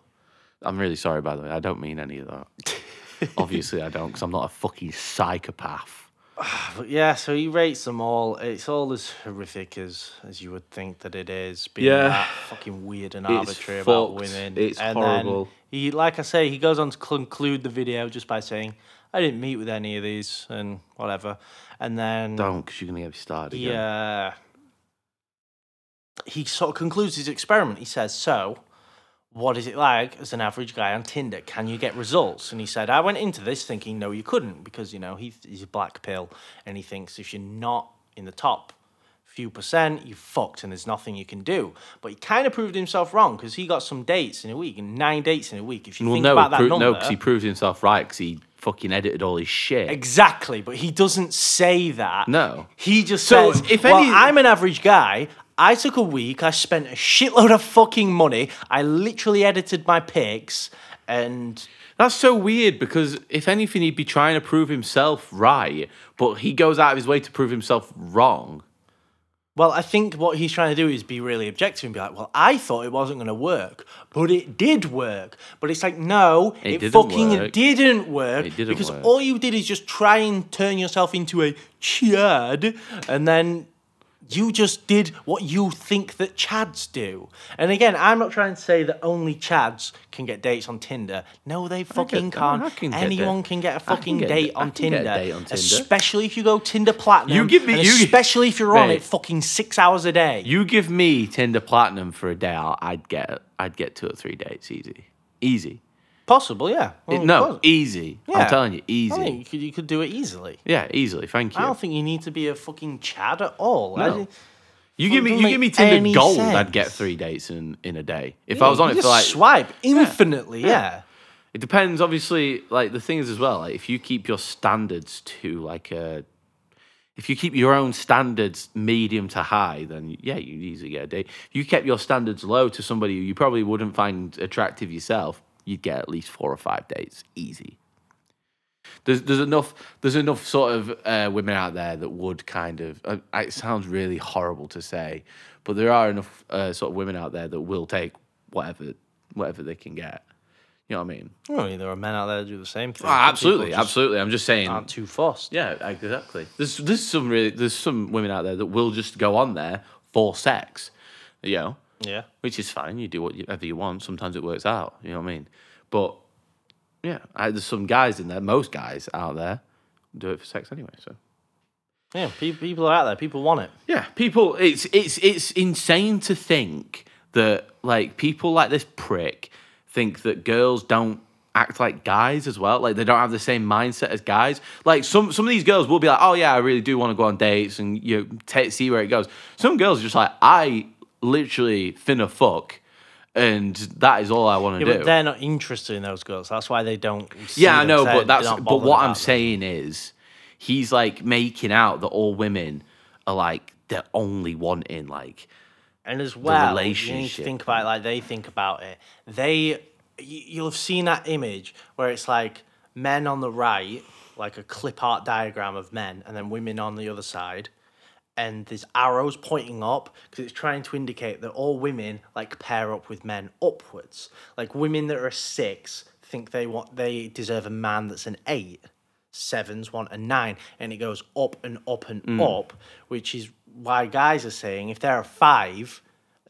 I'm really sorry, by the way. I don't mean any of that. Obviously, I don't, because I'm not a fucking psychopath. But yeah, so he rates them all. It's all as horrific as as you would think that it is. Being Yeah. that fucking weird and arbitrary about fucked. women. It's and horrible. Then he, like I say, he goes on to conclude the video just by saying, "I didn't meet with any of these and whatever." And then Don't, because you're going to get me started again. yeah, he sort of concludes his experiment. He says, "So." What is it like as an average guy on Tinder? Can you get results? And he said, I went into this thinking, no, you couldn't, because, you know, he, he's a black pill and he thinks if you're not in the top few percent, you're fucked and there's nothing you can do. But he kind of proved himself wrong because he got some dates in a week, and nine dates in a week. If you Well, think no, about that pro- number. no, because he proved himself right, because he fucking edited all his shit. Exactly, but he doesn't say that. No. He just So, says, if well, any- I'm an average guy. I took a week. I spent a shitload of fucking money. I literally edited my pics, and That's so weird because if anything, he'd be trying to prove himself right, but he goes out of his way to prove himself wrong. well, I think what he's trying to do is be really objective and be like, well, I thought it wasn't going to work, but it did work. But it's like, no, It it, fucking work. didn't work. It didn't because work. all you did is just try and turn yourself into a chad, and then you just did what you think that chads do. And again, I'm not trying to say that only chads can get dates on Tinder. No, they fucking get- can't. Can Anyone that. can get a fucking get date on get Tinder. date on Tinder. Especially if you go Tinder Platinum. You give me- you- especially if you're on Mate. it fucking six hours a day. You give me Tinder Platinum for a day, I'll- I'd get I'd get two or three dates easy, easy. Possible, yeah. Well, It- no, course. easy. Yeah. I'm telling you, I easy. think you could, you could do it easily. yeah, easily. Thank you. I you. don't think you need to be a fucking chad at all. I No. think- You give me doesn't you give me Tinder any Gold, I'd get sense. three dates in in a day. If I was you on it just for like swipe infinitely, yeah. Yeah. It depends, obviously. Like the thing is as well. Like if you keep your standards to like a, If you keep your own standards medium to high, then yeah, you easily get a date. If you kept your standards low to somebody who you probably wouldn't find attractive yourself, you'd get at least four or five dates, easy. There's there's enough there's enough sort of uh, women out there that would kind of uh, it sounds really horrible to say, but there are enough uh, sort of women out there that will take whatever whatever they can get. You know what I mean? I mean, there are men out there that do the same thing. Oh, absolutely, absolutely. I'm just saying. Aren't too fussed. Yeah, exactly. There's there's some really there's some women out there that will just go on there for sex, you know, Yeah. which is fine. You do whatever you want. Sometimes it works out. You know what I mean? But yeah, I, there's some guys in there. Most guys out there do it for sex anyway. So Yeah. pe- People are out there. People want it. yeah, people. It's it's it's insane to think that like people like this prick think that girls don't act like guys as well. Like they don't have the same mindset as guys. Like some some of these girls will be like, oh yeah, I really do want to go on dates and you know, ta see where it goes. Some girls are just like, I literally finna fuck. And that is all I want to Yeah, do. but they're not interested in those girls. That's why they don't. see Yeah, I know, but that's but what I'm them. saying is he's like making out that all women are like they're only wanting like And as well, you need relationship. to think about it like they think about it. They, you'll have seen that image where it's like men on the right, like a clip art diagram of men, and then women on the other side, and there's arrows pointing up because it's trying to indicate that all women like pair up with men upwards. Like women that are a six think they want they deserve a man that's an eight. Sevens want a nine, and it goes up and up and Mm. up, which is why guys are saying if they're a five,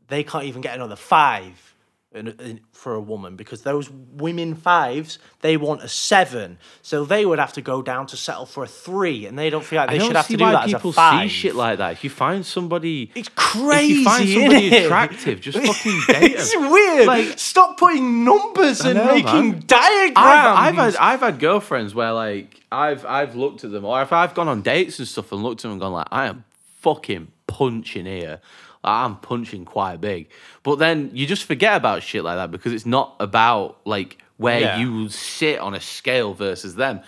they can't even get another five in, in, for a woman because those women fives they want a seven, so they would have to go down to settle for a three, and they don't feel like they should have see to do that people as a five. see shit like that. If you find somebody, It's crazy. if you find somebody attractive, just fucking date it's them. weird. Like- Stop putting numbers and know, making man. diagrams. I've, I've had I've had girlfriends where like I've I've looked at them or if I've gone on dates and stuff and looked at them and gone like I am fucking punching here. I'm punching quite big. But then you just forget about shit like that because it's not about like where Yeah. you sit on a scale versus them.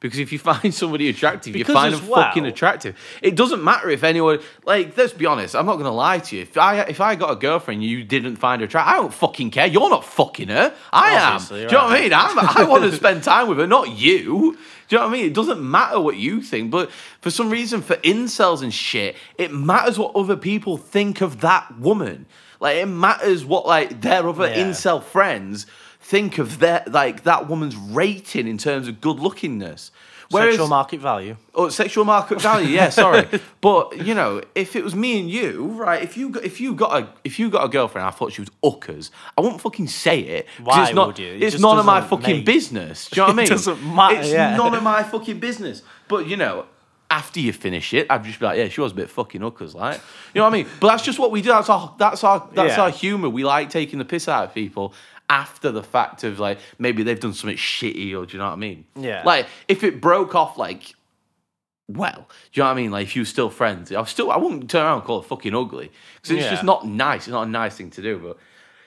Because if you find somebody attractive, Because you find them fucking attractive. It doesn't matter if anyone like. Let's be honest. I'm not gonna lie to you. If I if I got a girlfriend you didn't find her attractive, I don't fucking care. You're not fucking her. I Obviously, am. Do you know what I mean? I'm, I want to spend time with her, not you. Do you know what I mean? It doesn't matter what you think, but for some reason, for incels and shit, it matters what other people think of that woman. Like it matters what like their other Yeah. incel friends think of their like that woman's rating in terms of good lookingness. Whereas, Sexual market value. Oh, sexual market value. Yeah, sorry, but you know, if it was me and you, right? If you got, if you got a if you got a girlfriend, I thought she was uckers. I wouldn't fucking say it. Why it's not, would you? It It's none of my fucking make- business. Do you know what I mean? It doesn't matter, It's yeah. none of my fucking business. But you know. After you finish it, I'd just be like, "Yeah, she was a bit fucking hookers, like, you know what I mean." But that's just what we do. That's our, that's our, that's Yeah. our humor. We like taking the piss out of people after the fact of like maybe they've done something shitty, or do you know what I mean? Yeah. Like if it broke off like well. Do you know what I mean? Like if you were still friends, I still I wouldn't turn around and call it fucking ugly because it's Yeah. just not nice. It's not a nice thing to do. But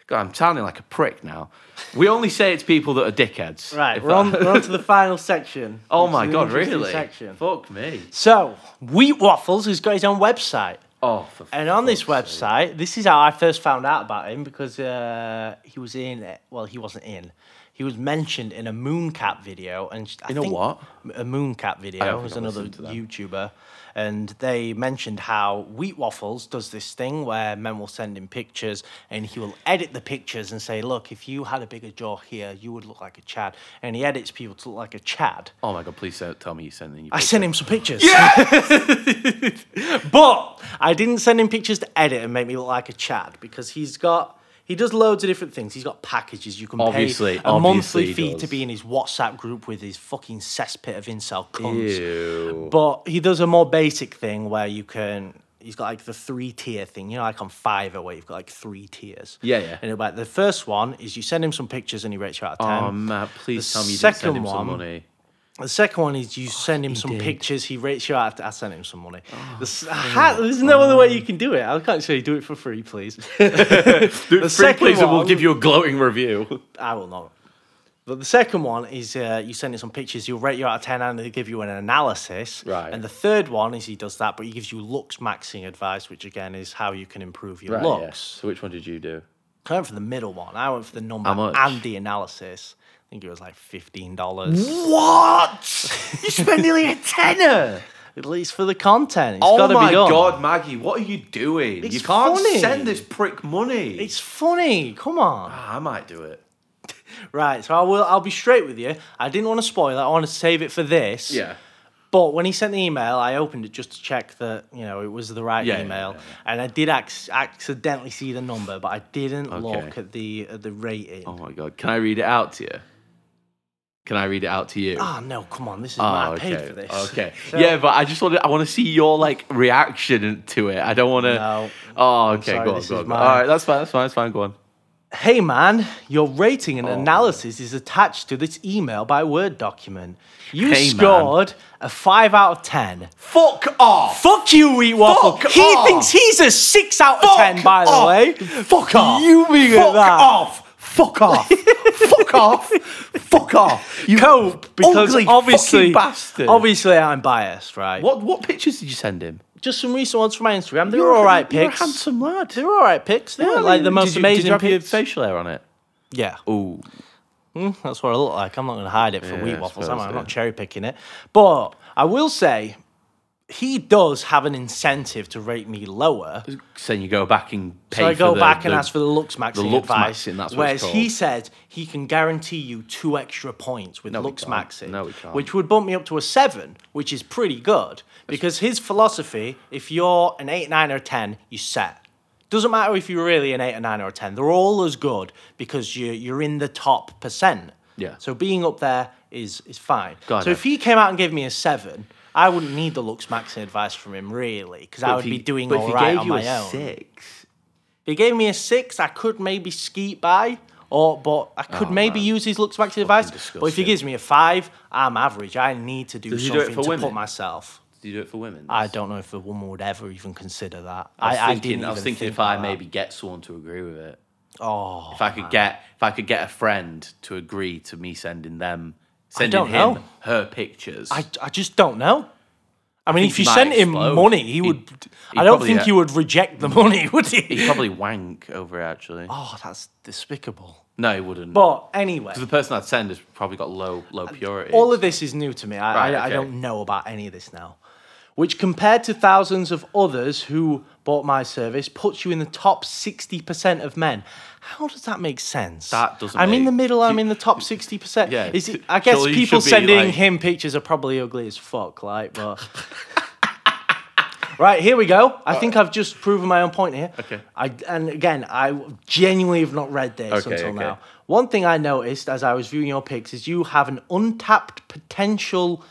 God, I'm sounding like a prick now. We only say it's people that are dickheads. Right, we're on, we're on to the final section. oh my god, really? Section. Fuck me. So, Wheat Waffles has got his own website. Oh, for And on this fuck's sake. website, this is how I first found out about him because uh, he was in, well, he wasn't in. He was mentioned in a Mooncap video. and I In a what? A Mooncap video. Was another. YouTuber. And they mentioned how Wheat Waffles does this thing where men will send him pictures and he will edit the pictures and say, look, if you had a bigger jaw here, you would look like a Chad. And he edits people to look like a Chad. Oh my god, please don't tell me you sent in. I sent him some pictures. but I didn't send him pictures to edit and make me look like a Chad because he's got he does loads of different things. He's got packages you can Obviously, pay a monthly fee does. to be in his WhatsApp group with his fucking cesspit of incel cunts. Ew. But he does a more basic thing where you can. He's got like the three tier thing, you know, like on Fiverr where you've got like three tiers. Yeah, yeah. And about the first one is you send him some pictures and he rates you out of oh, ten. Oh man, please The tell me you didn't send him some one- money. The second one is you send him some did. pictures. He rates you out. I sent him some money. Oh, The ha- there's no other way you can do it. I can't say do it for free, please. The second please, and we'll one- give you a glowing review. I will not. But the second one is uh, you send him some pictures, he'll rate you out of 10 and he'll give you an analysis. Right. And the third one is he does that, but he gives you looks maxing advice, which again is how you can improve your Right, looks. So which one did you do? I went for the middle one. I went for the number and the analysis. I think it was like $15. What? you spent nearly a tenner. At least for the content. It's Oh my god, Maggy, what are you doing? It's you can't funny. send this prick money. It's funny. Come on. Ah, I might do it. Right, so I will I'll be straight with you. I didn't want to spoil it. I want to save it for this. Yeah. But when he sent the email, I opened it just to check that you know it was the right Yeah, yeah, email, yeah, and I did ac- accidentally see the number, but I didn't Okay. look at the at the rating. Oh. my god. Can I read it out to you? Can I read it out to you? Oh no, come on, this is ah, Oh, my I okay. paid for this. Okay. So- yeah, but I just want to. I want to see your like reaction to it. I don't want to. No. Oh, okay. sorry, go on. Go on. mine. All right, that's fine. That's fine. That's fine. Go on. Hey man, your rating and Oh. analysis is attached to this email by Word document. You Hey, man. scored a five out of ten. Fuck off. Fuck you, Wheat Waffle. Fuck he off. thinks he's a six out of Fuck ten, by the way. Fuck off. You being at Fuck that. off. Fuck off. Fuck off. Fuck off. You cope because ugly obviously, fucking bastard. obviously I'm biased, right? What what pictures did you send him? Just some recent ones from my Instagram. They were all right You're a pics. handsome lad. They were all right pics. They weren't like the most did you, amazing Did you have your pics. facial hair on it? Yeah, Ooh. Mm, that's what I look like. I'm not going to hide it for Yeah, wheat I waffles. am I? suppose, I'm yeah. not cherry picking it. But I will say, he does have an incentive to rate me lower. Saying you go back and pay So I for go the- back and the- ask for the looks maxing the looks advice. maxing, that's whereas he said he can guarantee you two extra points with No, can't. maxing. No. Which would bump me up to a seven, which is pretty good. Because his philosophy, if you're an eight, nine, or ten, you set. Doesn't matter if you're really an eight, or nine, or a ten. They're all as good because you're you're in the top percent. Yeah. So being up there is is fine. God, so if he came out and gave me a seven. I wouldn't need the looks maxing advice from him really, because I would he- be doing all if he gave on you my a own. Six. If he gave me a six, I could maybe skeet by, or but I oh, could Oh, maybe man. use his looks back to advice. But if he gives me a five, I'm average. I need to do Does do something for to women? put myself. Do you do it for women? I don't know if a woman would ever even consider that. I was I, thinking, didn't I was thinking think if I that. maybe get someone to agree with it. Oh, If I could get if I could get a friend to agree to me sending them sending don't him know. her pictures. I, I just don't know. I mean, think if you sent him money, he He'd- he'd I don't think uh, he would reject the money, would he? He'd probably wank over it actually. oh, that's despicable. No, he wouldn't. But anyway, Because the person I'd send has probably got low low purity. all of this is new to me. I, Right, I, I don't know about any of this now. Which, compared to thousands of others who bought my service, puts you in the top 60% of men. How does that make sense? That doesn't I'm in the middle, I'm in the top 60%. Yeah, Is it, I guess people sending like- him pictures are probably ugly as fuck, like, but. Right, here we go. I think I've just proven my own point here. Okay. I and again, I genuinely have not read this Okay, until okay. now. One thing I noticed as I was viewing your pics is you have an untapped potential.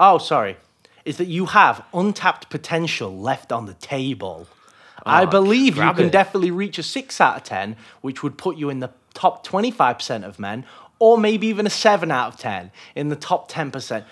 Oh, sorry. Is that you have untapped potential left on the table. I oh, believe you grab can it. definitely reach a 6 out of 10, which would put you in the top 25% of men, or maybe even a 7 out of 10 in the top 10%.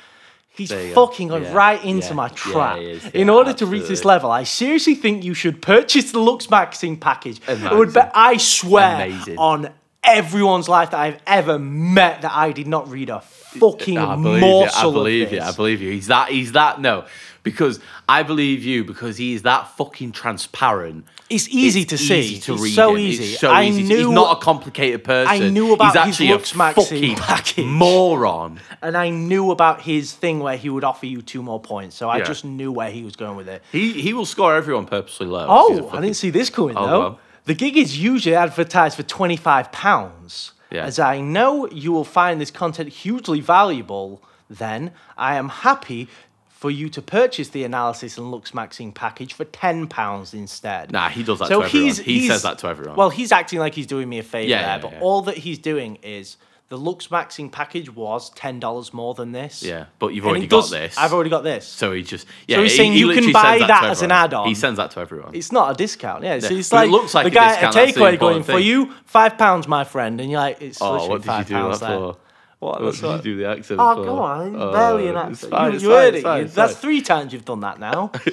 He's There you go. fucking gone Yeah, right into yeah, my yeah, trap. he is. in Yeah, order to reach this absolutely. level, I seriously think you should purchase the Looks Maxing package. It would be, Amazing. I swear Amazing. on everyone's life that I've ever met that I did not read a fucking I believe morsel you. I believe you. I believe you. He's that. He's that. No, because I believe you because he is that fucking transparent. It's easy to see. easy to It's read so him. easy. It's so I easy. knew- He's not a complicated person. I knew about He's his actually looks fucking package. moron. and I knew about his thing where he would offer you two more points. So I Yeah. just knew where he was going with it. He he will score everyone purposely low. He's Oh, I didn't see this coming Oh, though. well. The gig is usually advertised for twenty five pounds. Yeah. As I know you will find this content hugely valuable, then I am happy for you to purchase the analysis and looks maxing package for ten pounds instead. Nah, he does that to everyone. He says that to everyone. Well, he's acting like he's doing me a favor Yeah, there, yeah, but all that he's doing is the looks maxing package was ten dollars more than this. Yeah, but you've And already got does- this. I've already got this. So he just yeah. So he's he- saying he you can buy sends that as an add-on. He sends that to everyone. It's not a discount, yeah. So Yeah, it's but it looks like the a guy at takeaway going important for you five pounds, my friend, and you're like, it's oh, literally what did you five do pounds that there. for? What, What did you do the accent Oh, for? come on, Oh, barely an accent. fine, you you fine, heard it. fine, You- That's three times you've done that now. you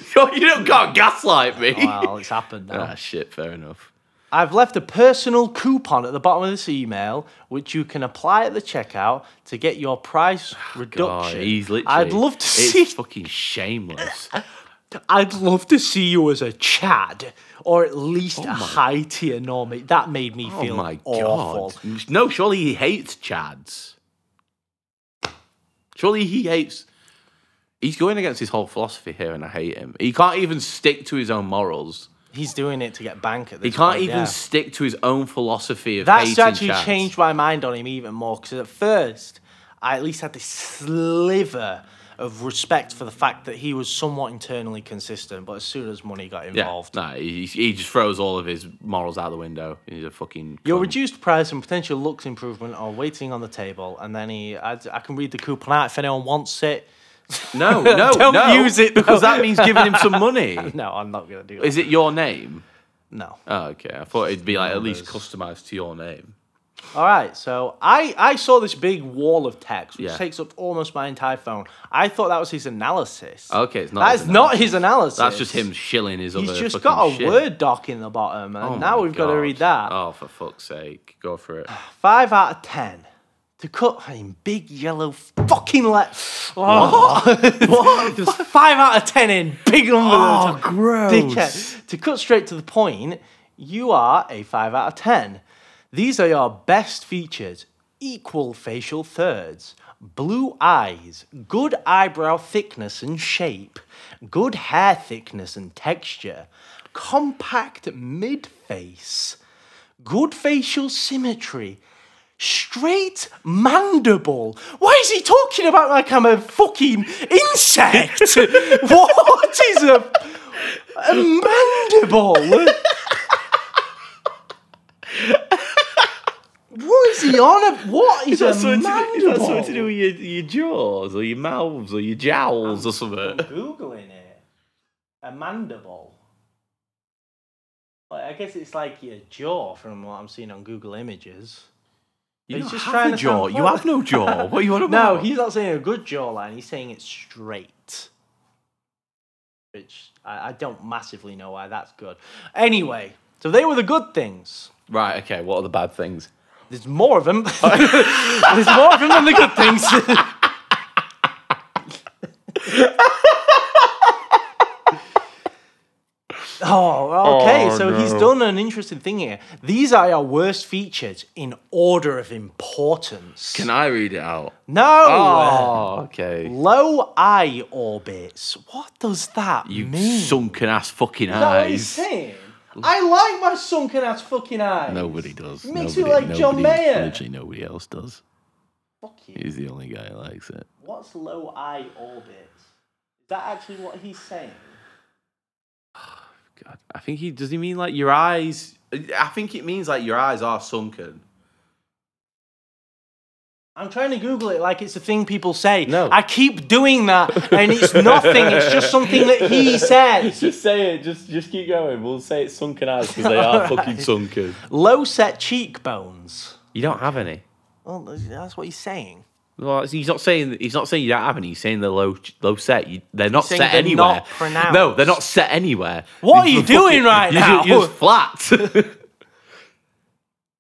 don't can't gaslight me. well, it's happened now. ah, shit. Fair enough. I've left a personal coupon at the bottom of this email, which you can apply at the checkout to get your price ah, God, reduction. he's literally. I'd love to it's see. fucking shameless. I'd love to see you as a Chad, or at least oh a high tier normie. That made me oh feel my awful. god! No, surely he hates Chads. Surely he hates. He's going against his whole philosophy here, and I hate him. He can't even stick to his own morals. He's doing it to get bank at this He can't point, even yeah. stick to his own philosophy of That's actually changed my mind on him even more because at first I at least had this sliver of respect for the fact that he was somewhat internally consistent, but as soon as money got involved, Yeah, no, he, he just throws all of his morals out the window. He's a fucking. your cunt. reduced price and potential looks improvement are waiting on the table, and then he, I, I can read the coupon out if anyone wants it. No, no, Don't no, use it, because that means giving him some money. No, I'm not gonna do that. Is it your name? No. Oh, okay. I thought it'd be like at least customized to your name. All right, so I, I saw this big wall of text, which Yeah. takes up almost my entire phone. I thought that was his analysis. Okay, it's not. That's his not his analysis. That's just him shilling his He's other. just fucking got a shit. Word doc in the bottom, and Oh now my we've got to God. read that. Oh, for fuck's sake, go for it. Five out of ten. To cut in big yellow fucking let. Oh. what? Just five out of ten in big number. Oh, gross. Dickhead. To cut straight to the point, you are a five out of ten. These are your best features: equal facial thirds, blue eyes, good eyebrow thickness and shape, good hair thickness and texture, compact mid face, good facial symmetry, straight mandible. Why is he talking about like I'm a fucking insect? what is a, a mandible? what is he on? A, what is, Is a that, something to, mandible? is that something to do with your, your jaws or your mouths or your jowls or something? googling it. A mandible. Well, I guess it's like your jaw from what I'm seeing on Google Images. You He's just have trying a to jaw. You have no jaw. What are you on No, he's not saying a good jawline. He's saying it's straight. Which I, I don't massively know why that's good. Anyway, so they were the good things. Right. Okay. What are the bad things? There's more of them. There's more of them than the good things. oh, okay. Oh, so he's done an interesting thing here. These are your worst features in order of importance. Can I read it out? no. Oh, okay. Low eye orbits. What does that You mean? sunken ass fucking Is that what he's eyes. saying? I like my sunken ass fucking eyes. Nobody does. It makes me nobody, like John Mayer. Literally nobody else does. Fuck you. He's the only guy who likes it. What's low eye orbit? Is that actually what he's saying? God, I think he does. He mean like your eyes? I think it means like your eyes are sunken. I'm trying to Google it like it's a thing people say. No. I keep doing that, and it's nothing. It's just something that he says. Just say it. Just just keep going. We'll say it's sunken eyes because they are fucking sunken. Low set cheekbones. You don't have any. Well, that's what he's saying. Well, he's not saying he's not saying you don't have any. He's saying they're low low set. You, they're not set they're anywhere. not. No, they're not set anywhere. What are you doing right you're now? You're just flat.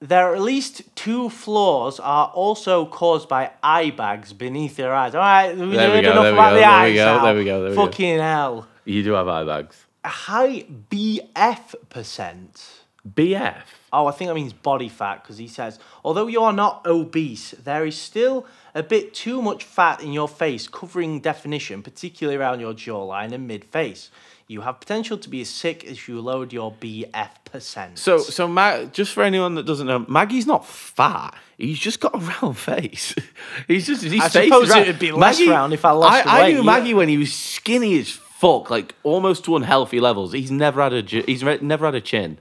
There are at least two flaws are also caused by eye bags beneath their eyes. All right, we've There we go, enough about go, the there we eyes go, there we go, there we go. Fucking hell. you do have eye bags. A high BF percent. BF. Oh, I think that means body fat because he says, although you're not obese, there is still a bit too much fat in your face, covering definition, particularly around your jawline and mid face. You have potential to be as sick as you load your BF percent. So, so Ma- just for anyone that doesn't know, Maggy's not fat. He's just got a round face. He's just. His I face suppose round. it'd be less round if I lost I, I knew yeah. Maggy when he was skinny as fuck, like almost to unhealthy levels. He's never had a. He's re- never had a chin.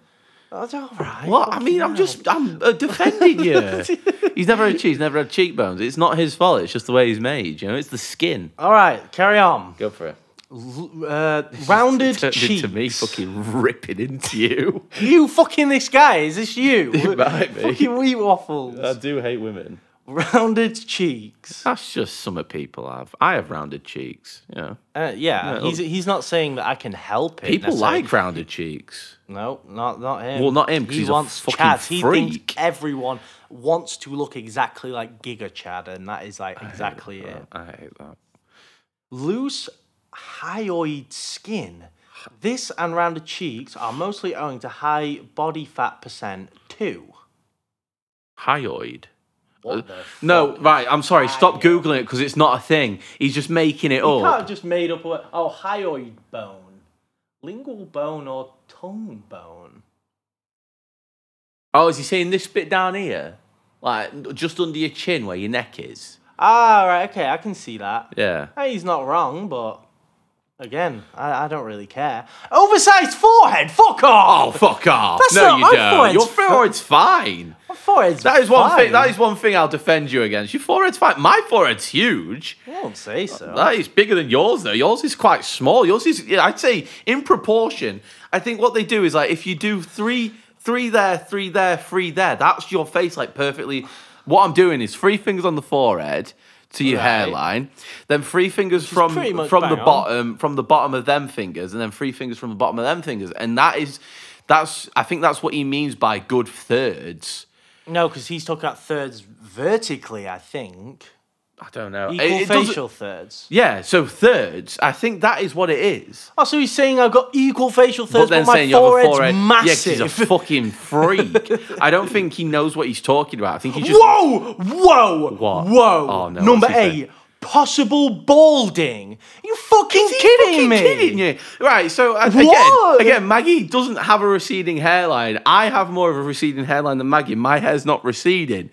That's all right. What? I mean, I'm just. I'm uh, defending you. he's never had. He's never had cheekbones. It's not his fault. It's just the way he's made. You know, it's the skin. All right, carry on. Go for it. Uh, rounded Turned cheeks. into me fucking ripping into you. You fucking this guy? Is this you? It might be. Fucking Wheat Waffles. I do hate women. rounded cheeks. That's just some of people have. I have rounded cheeks. Yeah. Uh, yeah, he's he's not saying that I can help it. People necessarily. like rounded cheeks. No, not not him. Well, not him, He he's a wants fucking Chad. He thinks everyone wants to look exactly like Giga Chad, and that is like exactly it. I hate that. Loose hyoid skin. This and rounded cheeks are mostly owing to high body fat percent too. Hyoid. What uh, the No, right. I'm sorry. Stop Hyoid. googling it because it's not a thing. He's just making it You can't have just made up a. Oh, hyoid bone, lingual bone, or tongue bone. Oh, is he saying this bit down here, like just under your chin where your neck is? Ah, right. Okay, I can see that. Yeah. Hey, he's not wrong, but again, I, I don't really care. Oversized forehead. Fuck Oh, off. fuck off! That's no, not- you don't. forehead's Your forehead's fine. My forehead's That is one thing. fine. That is one thing I'll defend you against. Your forehead's fine. My forehead's huge. I won't say so. That is bigger than yours, though. Yours is quite small. Yours is, yeah, I'd say, in proportion. I think what they do is like if you do three, three there, three there, three there. That's your face, like perfectly. What I'm doing is three fingers on the forehead to your Right. hairline, then three fingers from from the on. bottom from the bottom of them fingers, and then three fingers from the bottom of them fingers, and that is. That's I think that's what he means by good thirds. no, because he's talking about thirds vertically. I think I don't know. Equal it doesn't- facial thirds. Yeah, so thirds. I think that is what it is. Oh, so he's saying I've got equal facial thirds, but, then my saying you have a forehead's forehead, yeah, massive. he's a fucking freak. I don't think he knows what he's talking about. I think he just. Whoa! Whoa! What? Whoa! Oh, no, Number eight. Possible balding. you fucking kidding fucking me? kidding you? Right, so uh, again, again, Maggy doesn't have a receding hairline. I have more of a receding hairline than Maggy. My hair's not receding.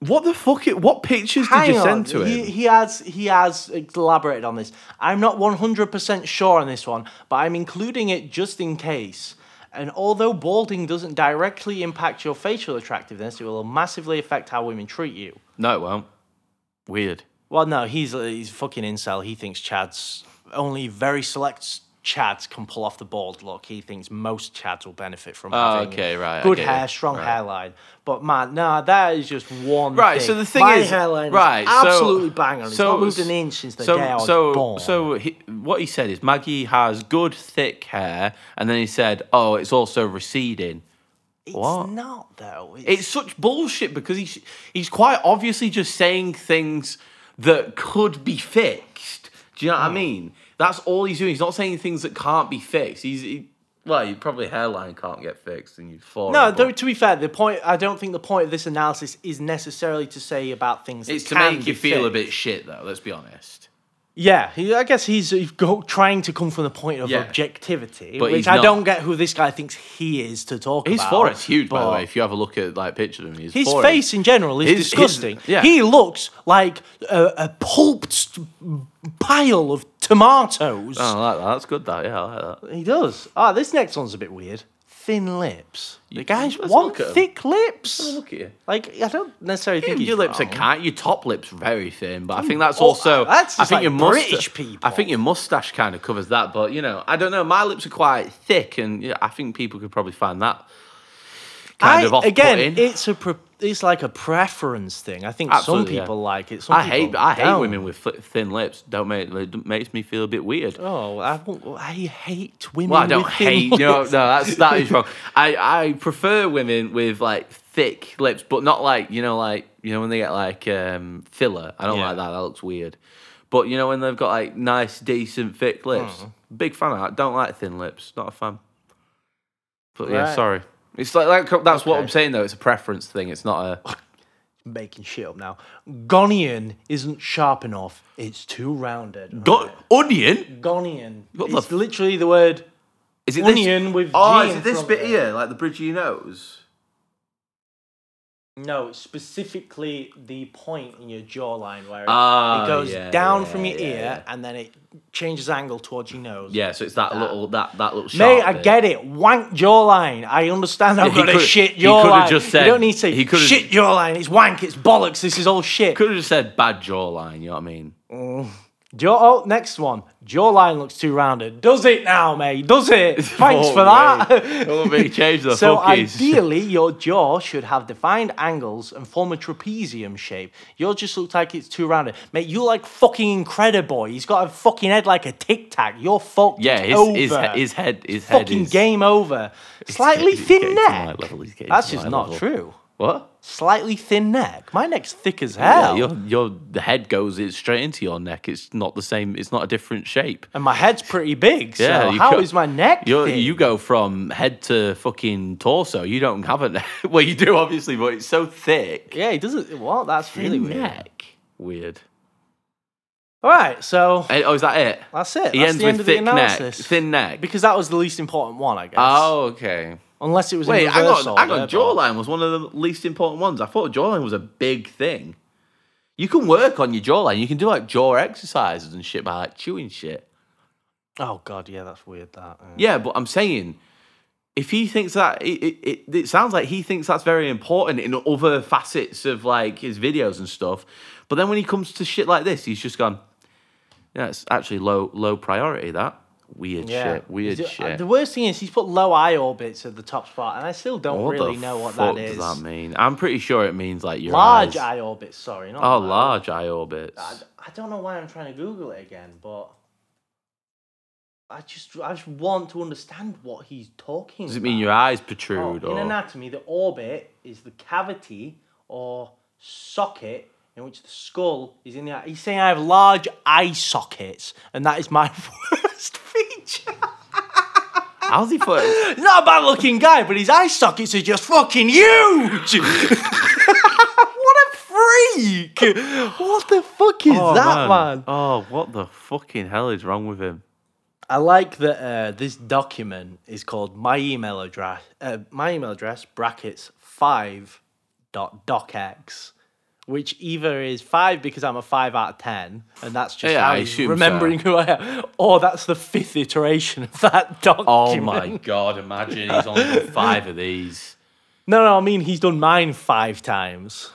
What the fuck? It, what pictures did you on. send to he, him? he has he has elaborated on this. I'm not 100% sure on this one, but I'm including it just in case. And although balding doesn't directly impact your facial attractiveness, it will massively affect how women treat you. no, it won't. Weird. Well, no, he's he's a fucking incel. He thinks Chad's only very select Chads can pull off the bald look. He thinks most Chads will benefit from Oh, having okay, right, good hair, it. strong Right. hairline. But man, nah, that is just one. Right, thing. so the thing My is, hairline right, is so- absolutely bang on. It's so- not moved an inch since the so, day I was so, born. So he, what he said is Maggy has good thick hair, and then he said, "Oh, it's also receding." it's what? not though. It's, It's such bullshit because he's he's quite obviously just saying things that could be fixed. Do you know what I Hmm. mean? That's all he's doing. He's not saying things that can't be fixed. He's he, well, you probably hairline can't get fixed, and you fall. no. Though, to be fair, the point I don't think the point of this analysis is necessarily to say about things. It's to make you feel a bit shit, though. Let's be honest. Yeah, he, I guess he's go, trying to come from the point of Yeah. objectivity, But which he's I not. don't get who this guy thinks he is to talk His about. forehead's huge, by the but way. If you have a look at like pictures of him, his, His forehead- face in general is His- his- disgusting. yeah. He looks like a, a pulped pile of tomatoes. Oh, I like that. That's good. That yeah, I like that. He does. Ah, this next one's a bit weird. Thin lips. The guys let's want look at 'em. thick lips. Look at you. Like I don't necessarily think he's your lips are wrong. kind. Your top lips very thin, but I think that's Oh, also. Uh, that's I just think like your mustache. British people. I think your mustache kind of covers that, but you know, I don't know. My lips are quite thick, and yeah, I think people could probably find that kind I, of off again, it's a pre- it's like a preference thing. I think Absolutely, some yeah. people like it. Some I hate. I hate don't. women with thin lips. Don't make. It makes me feel a bit weird. Oh, I, I hate women. Well, I don't hate. No, no, that's that is wrong. I I prefer women with like thick lips, but not like you know, like you know when they get like um filler. I don't Yeah. like that. That looks weird. But you know when they've got like nice, decent, thick lips. Hmm. Big fan of that. Don't like thin lips. Not a fan. But yeah, sorry. It's like, like that's what I'm saying though. It's a preference thing. It's not a. making shit up now. Gonion isn't sharp enough. It's too rounded. Go- onion. Gonion. What the it's f- literally the word. Is it Onion this? with Oh, G is in it this bit it. here, like the bridge of your nose? No, specifically the point in your jawline where it, Ah, it goes yeah, down yeah, from your yeah, ear and then it changes angle towards your nose. Yeah, so it's that, That. little that that little. Mate, I bit. get it. Wank jawline. I understand I've He got a shit he jawline. just said- you don't need to say he shit jawline. It's wank. It's bollocks. This is all shit. Could have just said bad jawline. You know what I mean? Jaw- oh, next one. Jawline looks too rounded. Does it now, mate? Does it? Thanks for that. Oh, mate, change the So ideally, your jaw should have defined angles and form a trapezium shape. Yours just looks like it's too rounded. Mate, you like fucking Incrediboy. He's got a fucking head like a tic tac. You're fucked. Yeah, his, over. his, he- his head, his head fucking is game over. he's Slightly getting- he's getting thin to my neck. level, he's getting That's to just my not level. true. What? Slightly thin neck. My neck's thick as Yeah, hell. your your the head goes straight into your neck. It's not the same. It's not a different shape. and my head's pretty big. So Yeah, how is go- my neck You thin? you go from head to fucking torso. You don't have a neck. Well, you do obviously, but it's so thick. Yeah, it doesn't. What? That's really weird. neck. Weird. All right, so Eh, Oh, is that it? that's it. He that's ends the end with of the thick neck. Thin neck. Because that was the least important one, I guess. Oh, okay. Unless it was Wait, hang on. Hang on. Jawline was one of the least important ones. I thought jawline was a big thing. You can work on your jawline. You can do like jaw exercises and shit by like chewing shit. Oh god, yeah, that's weird. That. yeah. Yeah, but I'm saying, if he thinks that, it, it, it, it sounds like he thinks that's very important in other facets of like his videos and stuff. But then when he comes to shit like this, he's just gone. Yeah, it's actually low low priority. That weird Yeah. shit. Weird The- uh, shit. The worst thing is he's put low eye orbits at the top spot, and I still don't what really know what that is. does that mean? I'm pretty sure it means like your Large eyes. eye orbits, sorry, not Oh, large eye orbits. I, I don't know why I'm trying to Google it again, but I just I just want to understand what he's talking. Does it mean your eyes Oh, protrude? in anatomy, the orbit is the cavity or socket in which the skull is in the eye. He's saying I have large eye sockets, and that is my worst feature. How's he put? He's not a bad looking guy, but his eye sockets are just fucking huge. what a freak! What the fuck is Oh, that, man? Oh, what the fucking hell is wrong with him? I like that uh, this document is called my email address. Uh, my email address brackets five dot docx, which either is five because I'm a five out of ten, and that's just Yeah, I assume remembering who I am, or that's the fifth iteration of that document. Oh my god! Imagine he's only done five of these. No, no, I mean he's done mine five times.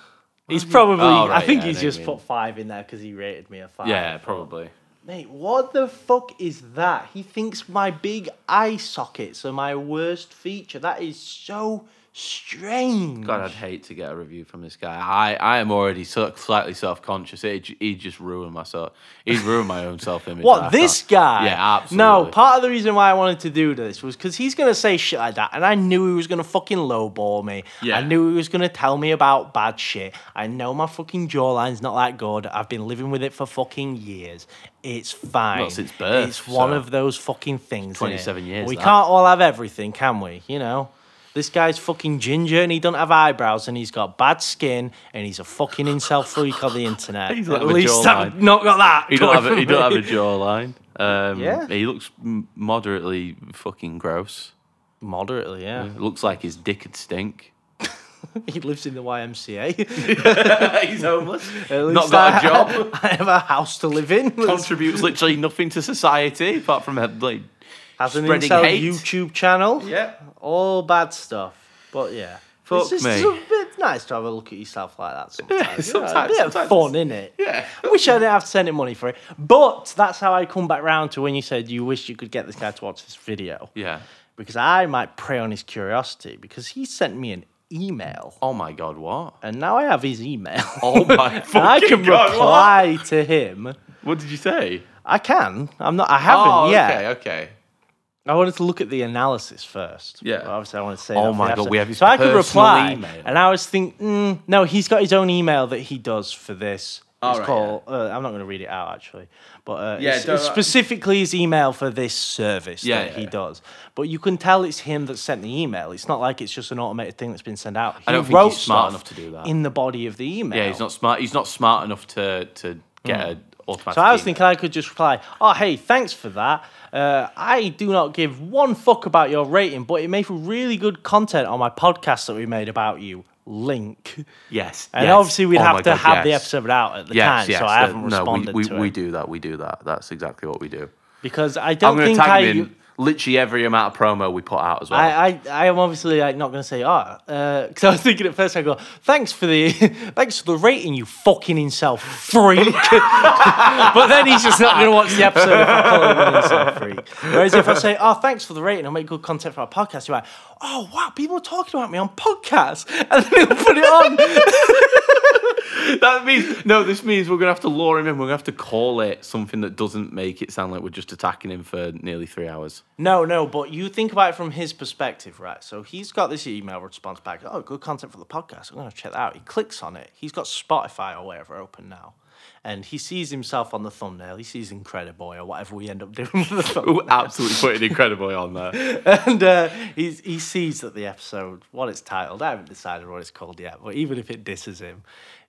He's probably. Oh, I think yeah, he's you just mean. put five in there because he rated me a five. Yeah, probably. Mate, what the fuck is that? He thinks my big eye sockets are my worst feature. That is so strange. God, I'd hate to get a review from this guy. I, I am already so, slightly self conscious. He, he just ruined myself. He's ruined my own self image. What, this guy? Yeah, absolutely. No, part of the reason why I wanted to do this was because he's going to say shit like that, and I knew he was going to fucking lowball me. Yeah. I knew he was going to tell me about bad shit. I know my fucking jawline's not that good. I've been living with it for fucking years. It's fine. Well, since birth, It's one so- of those fucking things. 27 years, We that. can't all have everything, can we? You know? This guy's fucking ginger and he don't have eyebrows and he's got bad skin and he's a fucking incel freak on the internet. He's At like least I've not got that. He don't have a, he don't have a jawline. Um, Yeah. He looks moderately fucking gross. Moderately, yeah. It looks like his dick would stink. He lives in the YMCA. He's homeless. Not got a I- job. I have a house to live in. Contributes literally nothing to society apart from uh, like Has an spreading incel hate. YouTube channel. Yeah. All bad stuff. But yeah. Fuck it's just me. it's a bit nice to have a look at yourself like that sometimes. you know, sometimes- a bit of sometimes fun, innit? Yeah. I wish I didn't have to send him money for it. But that's how I come back round to when you said you wish you could get this guy to watch this video. Yeah. Because I might prey on his curiosity because he sent me an email. Oh my god, what? And now I have his email. Oh my and I can God, what? reply to him. What did you say? I can. I'm not. I haven't oh, yet. okay, okay. I wanted to look at the analysis first. Yeah. But obviously, I want to say. Oh that my God, we have his So I could reply, email. and I was thinking, mm, no, he's got his own email that he does for this. Oh, it's right, called. Uh, I'm not going to read it out actually, but uh, Yeah, it's, it's specifically his email for this service Yeah, that yeah, he yeah. does. But you can tell it's him that sent the email. It's not like it's just an automated thing that's been sent out. He I don't think he's smart enough to do that. in the body of the email. Yeah, he's not smart. He's not smart enough to to get a automatic. So I was thinking I could just reply, "Oh, hey, thanks for that. Uh, I do not give one fuck about your rating, but it made for really good content on my podcast that we made about you." Link, yes, and yes. obviously we'd Oh have to God, have the yes. episode out at the Yes, time, so I uh, haven't no, responded we, to we, it we do that. We do that. That's exactly what we do. because I don't think I. in. Literally every amount of promo we put out as well. I, I, I am obviously like not going to say ah, uh, oh, because I was thinking at first I go thanks for the thanks for the rating you fucking incel freak, but then he's just not going to watch the episode if I call him an incel freak. Whereas if I say oh thanks for the rating, I'll make good content for our podcast. You're like oh wow people are talking about me on podcasts, and then he'll put it on. that means no. This means we're gonna have to lure him in. We're gonna have to call it something that doesn't make it sound like we're just attacking him for nearly three hours. No, no, but you think about it from his perspective, right? So he's got this email response back. Oh, good content for the podcast. I'm going to check that out. He clicks on it. He's got Spotify or whatever open now. And he sees himself on the thumbnail. He sees Incrediboy or whatever we end up doing with the thumbnail. We're absolutely putting incredible on there. and uh, he's, he sees that the episode, what it's titled, I haven't decided what it's called yet, but even if it disses him,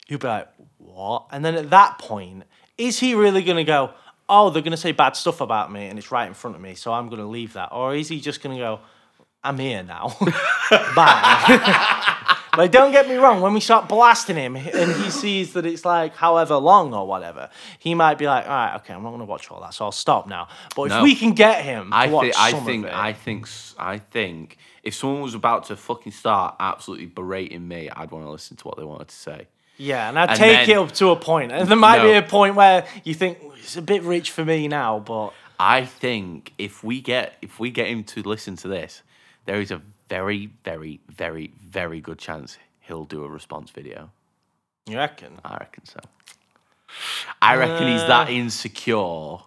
he'll be like, what? And then at that point, is he really going to go, oh, they're going to say bad stuff about me and it's right in front of me, so I'm going to leave that? Or is he just going to go, I'm here now. Bye. like, don't get me wrong, when we start blasting him and he sees that it's like however long or whatever, he might be like, all right, okay, I'm not going to watch all that, so I'll stop now. But if No. we can get him to I watch think. I some think. of it, I think. s- I think. If someone was about to fucking start absolutely berating me, I'd want to listen to what they wanted to say. Yeah, and I And take then- it up to a point. And there might be a point where you think it's a bit rich for me now, but I think if we get if we get him to listen to this, there is a very, very, very, very good chance he'll do a response video. you reckon? I reckon so. I reckon he's that Uh. insecure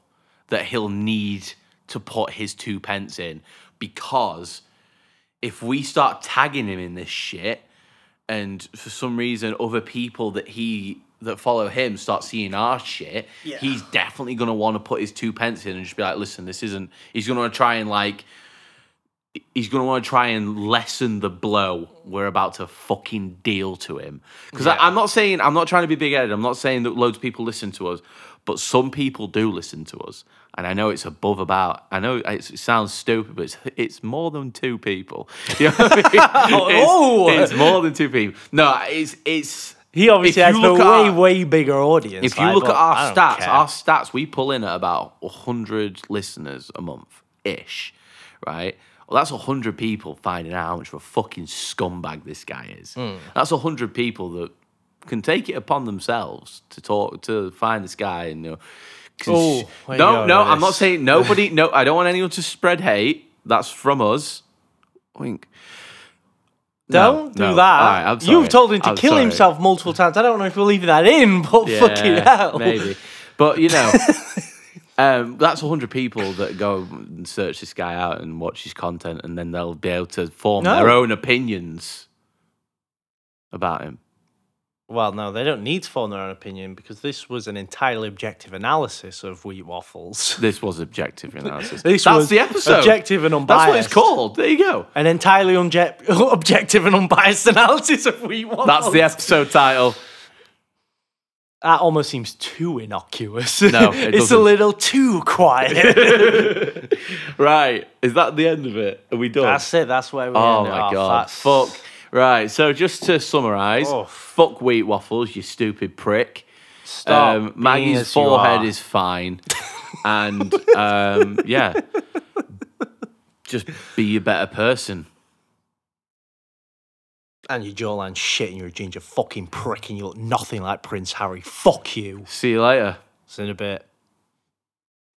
that he'll need to put his two pence in because if we start tagging him in this shit and for some reason other people that he that follow him start seeing our shit, Yeah. he's definitely gonna want to put his two pence in and just be like, listen, this isn't he's gonna try and like he's to want to try and lessen the blow we're about to fucking deal to him. Because Yeah. I'm not saying, I'm not trying to be big headed. I'm not saying that loads of people listen to us, but some people do listen to us. And I know it's above about, I know it's, it sounds stupid, but it's, it's more than two people. You know what I mean? It's- Oh. it's, more than two people. No, it's, it's, He obviously has a way, our- way bigger audience. if you like, look at our stats, care. our stats, we pull in at about 100 listeners a month ish, right? Well, that's 100 people finding out how much of a fucking scumbag this guy is. Hmm. That's 100 people that can take it upon themselves to talk, to find this guy and, you know. Oh, you no, no, I'm not saying nobody, no, I don't want anyone to spread hate. That's from us. Wink. No, Don't do no. that. Right, You've told him to I'm kill sorry. himself multiple times. I don't know if we're leaving that in, but fucking hell. Maybe. But you know, um, that's hundred people that go and search this guy out and watch his content, and then they'll be able to form No. their own opinions about him. Well, no, they don't need to form their own opinion because this was an entirely objective analysis of wheat waffles. This was objective analysis. This that's was the episode. objective and unbiased. That's what it's called. There you go. An entirely unje- objective and unbiased analysis of wheat waffles. That's the episode title. That almost seems too innocuous. No, it it's a little too quiet. Right. Is that the end of it? Are we done? That's it. That's where we are. Oh my god. Fuck. Right. So just to summarise, Oh. fuck wheat waffles, you stupid prick. Stop Um, Maggy's forehead is fine, and um, yeah, just be a better person. And your jawline shit and you're a ginger fucking prick and you look nothing like Prince Harry. Fuck you. See you later. See you in a bit.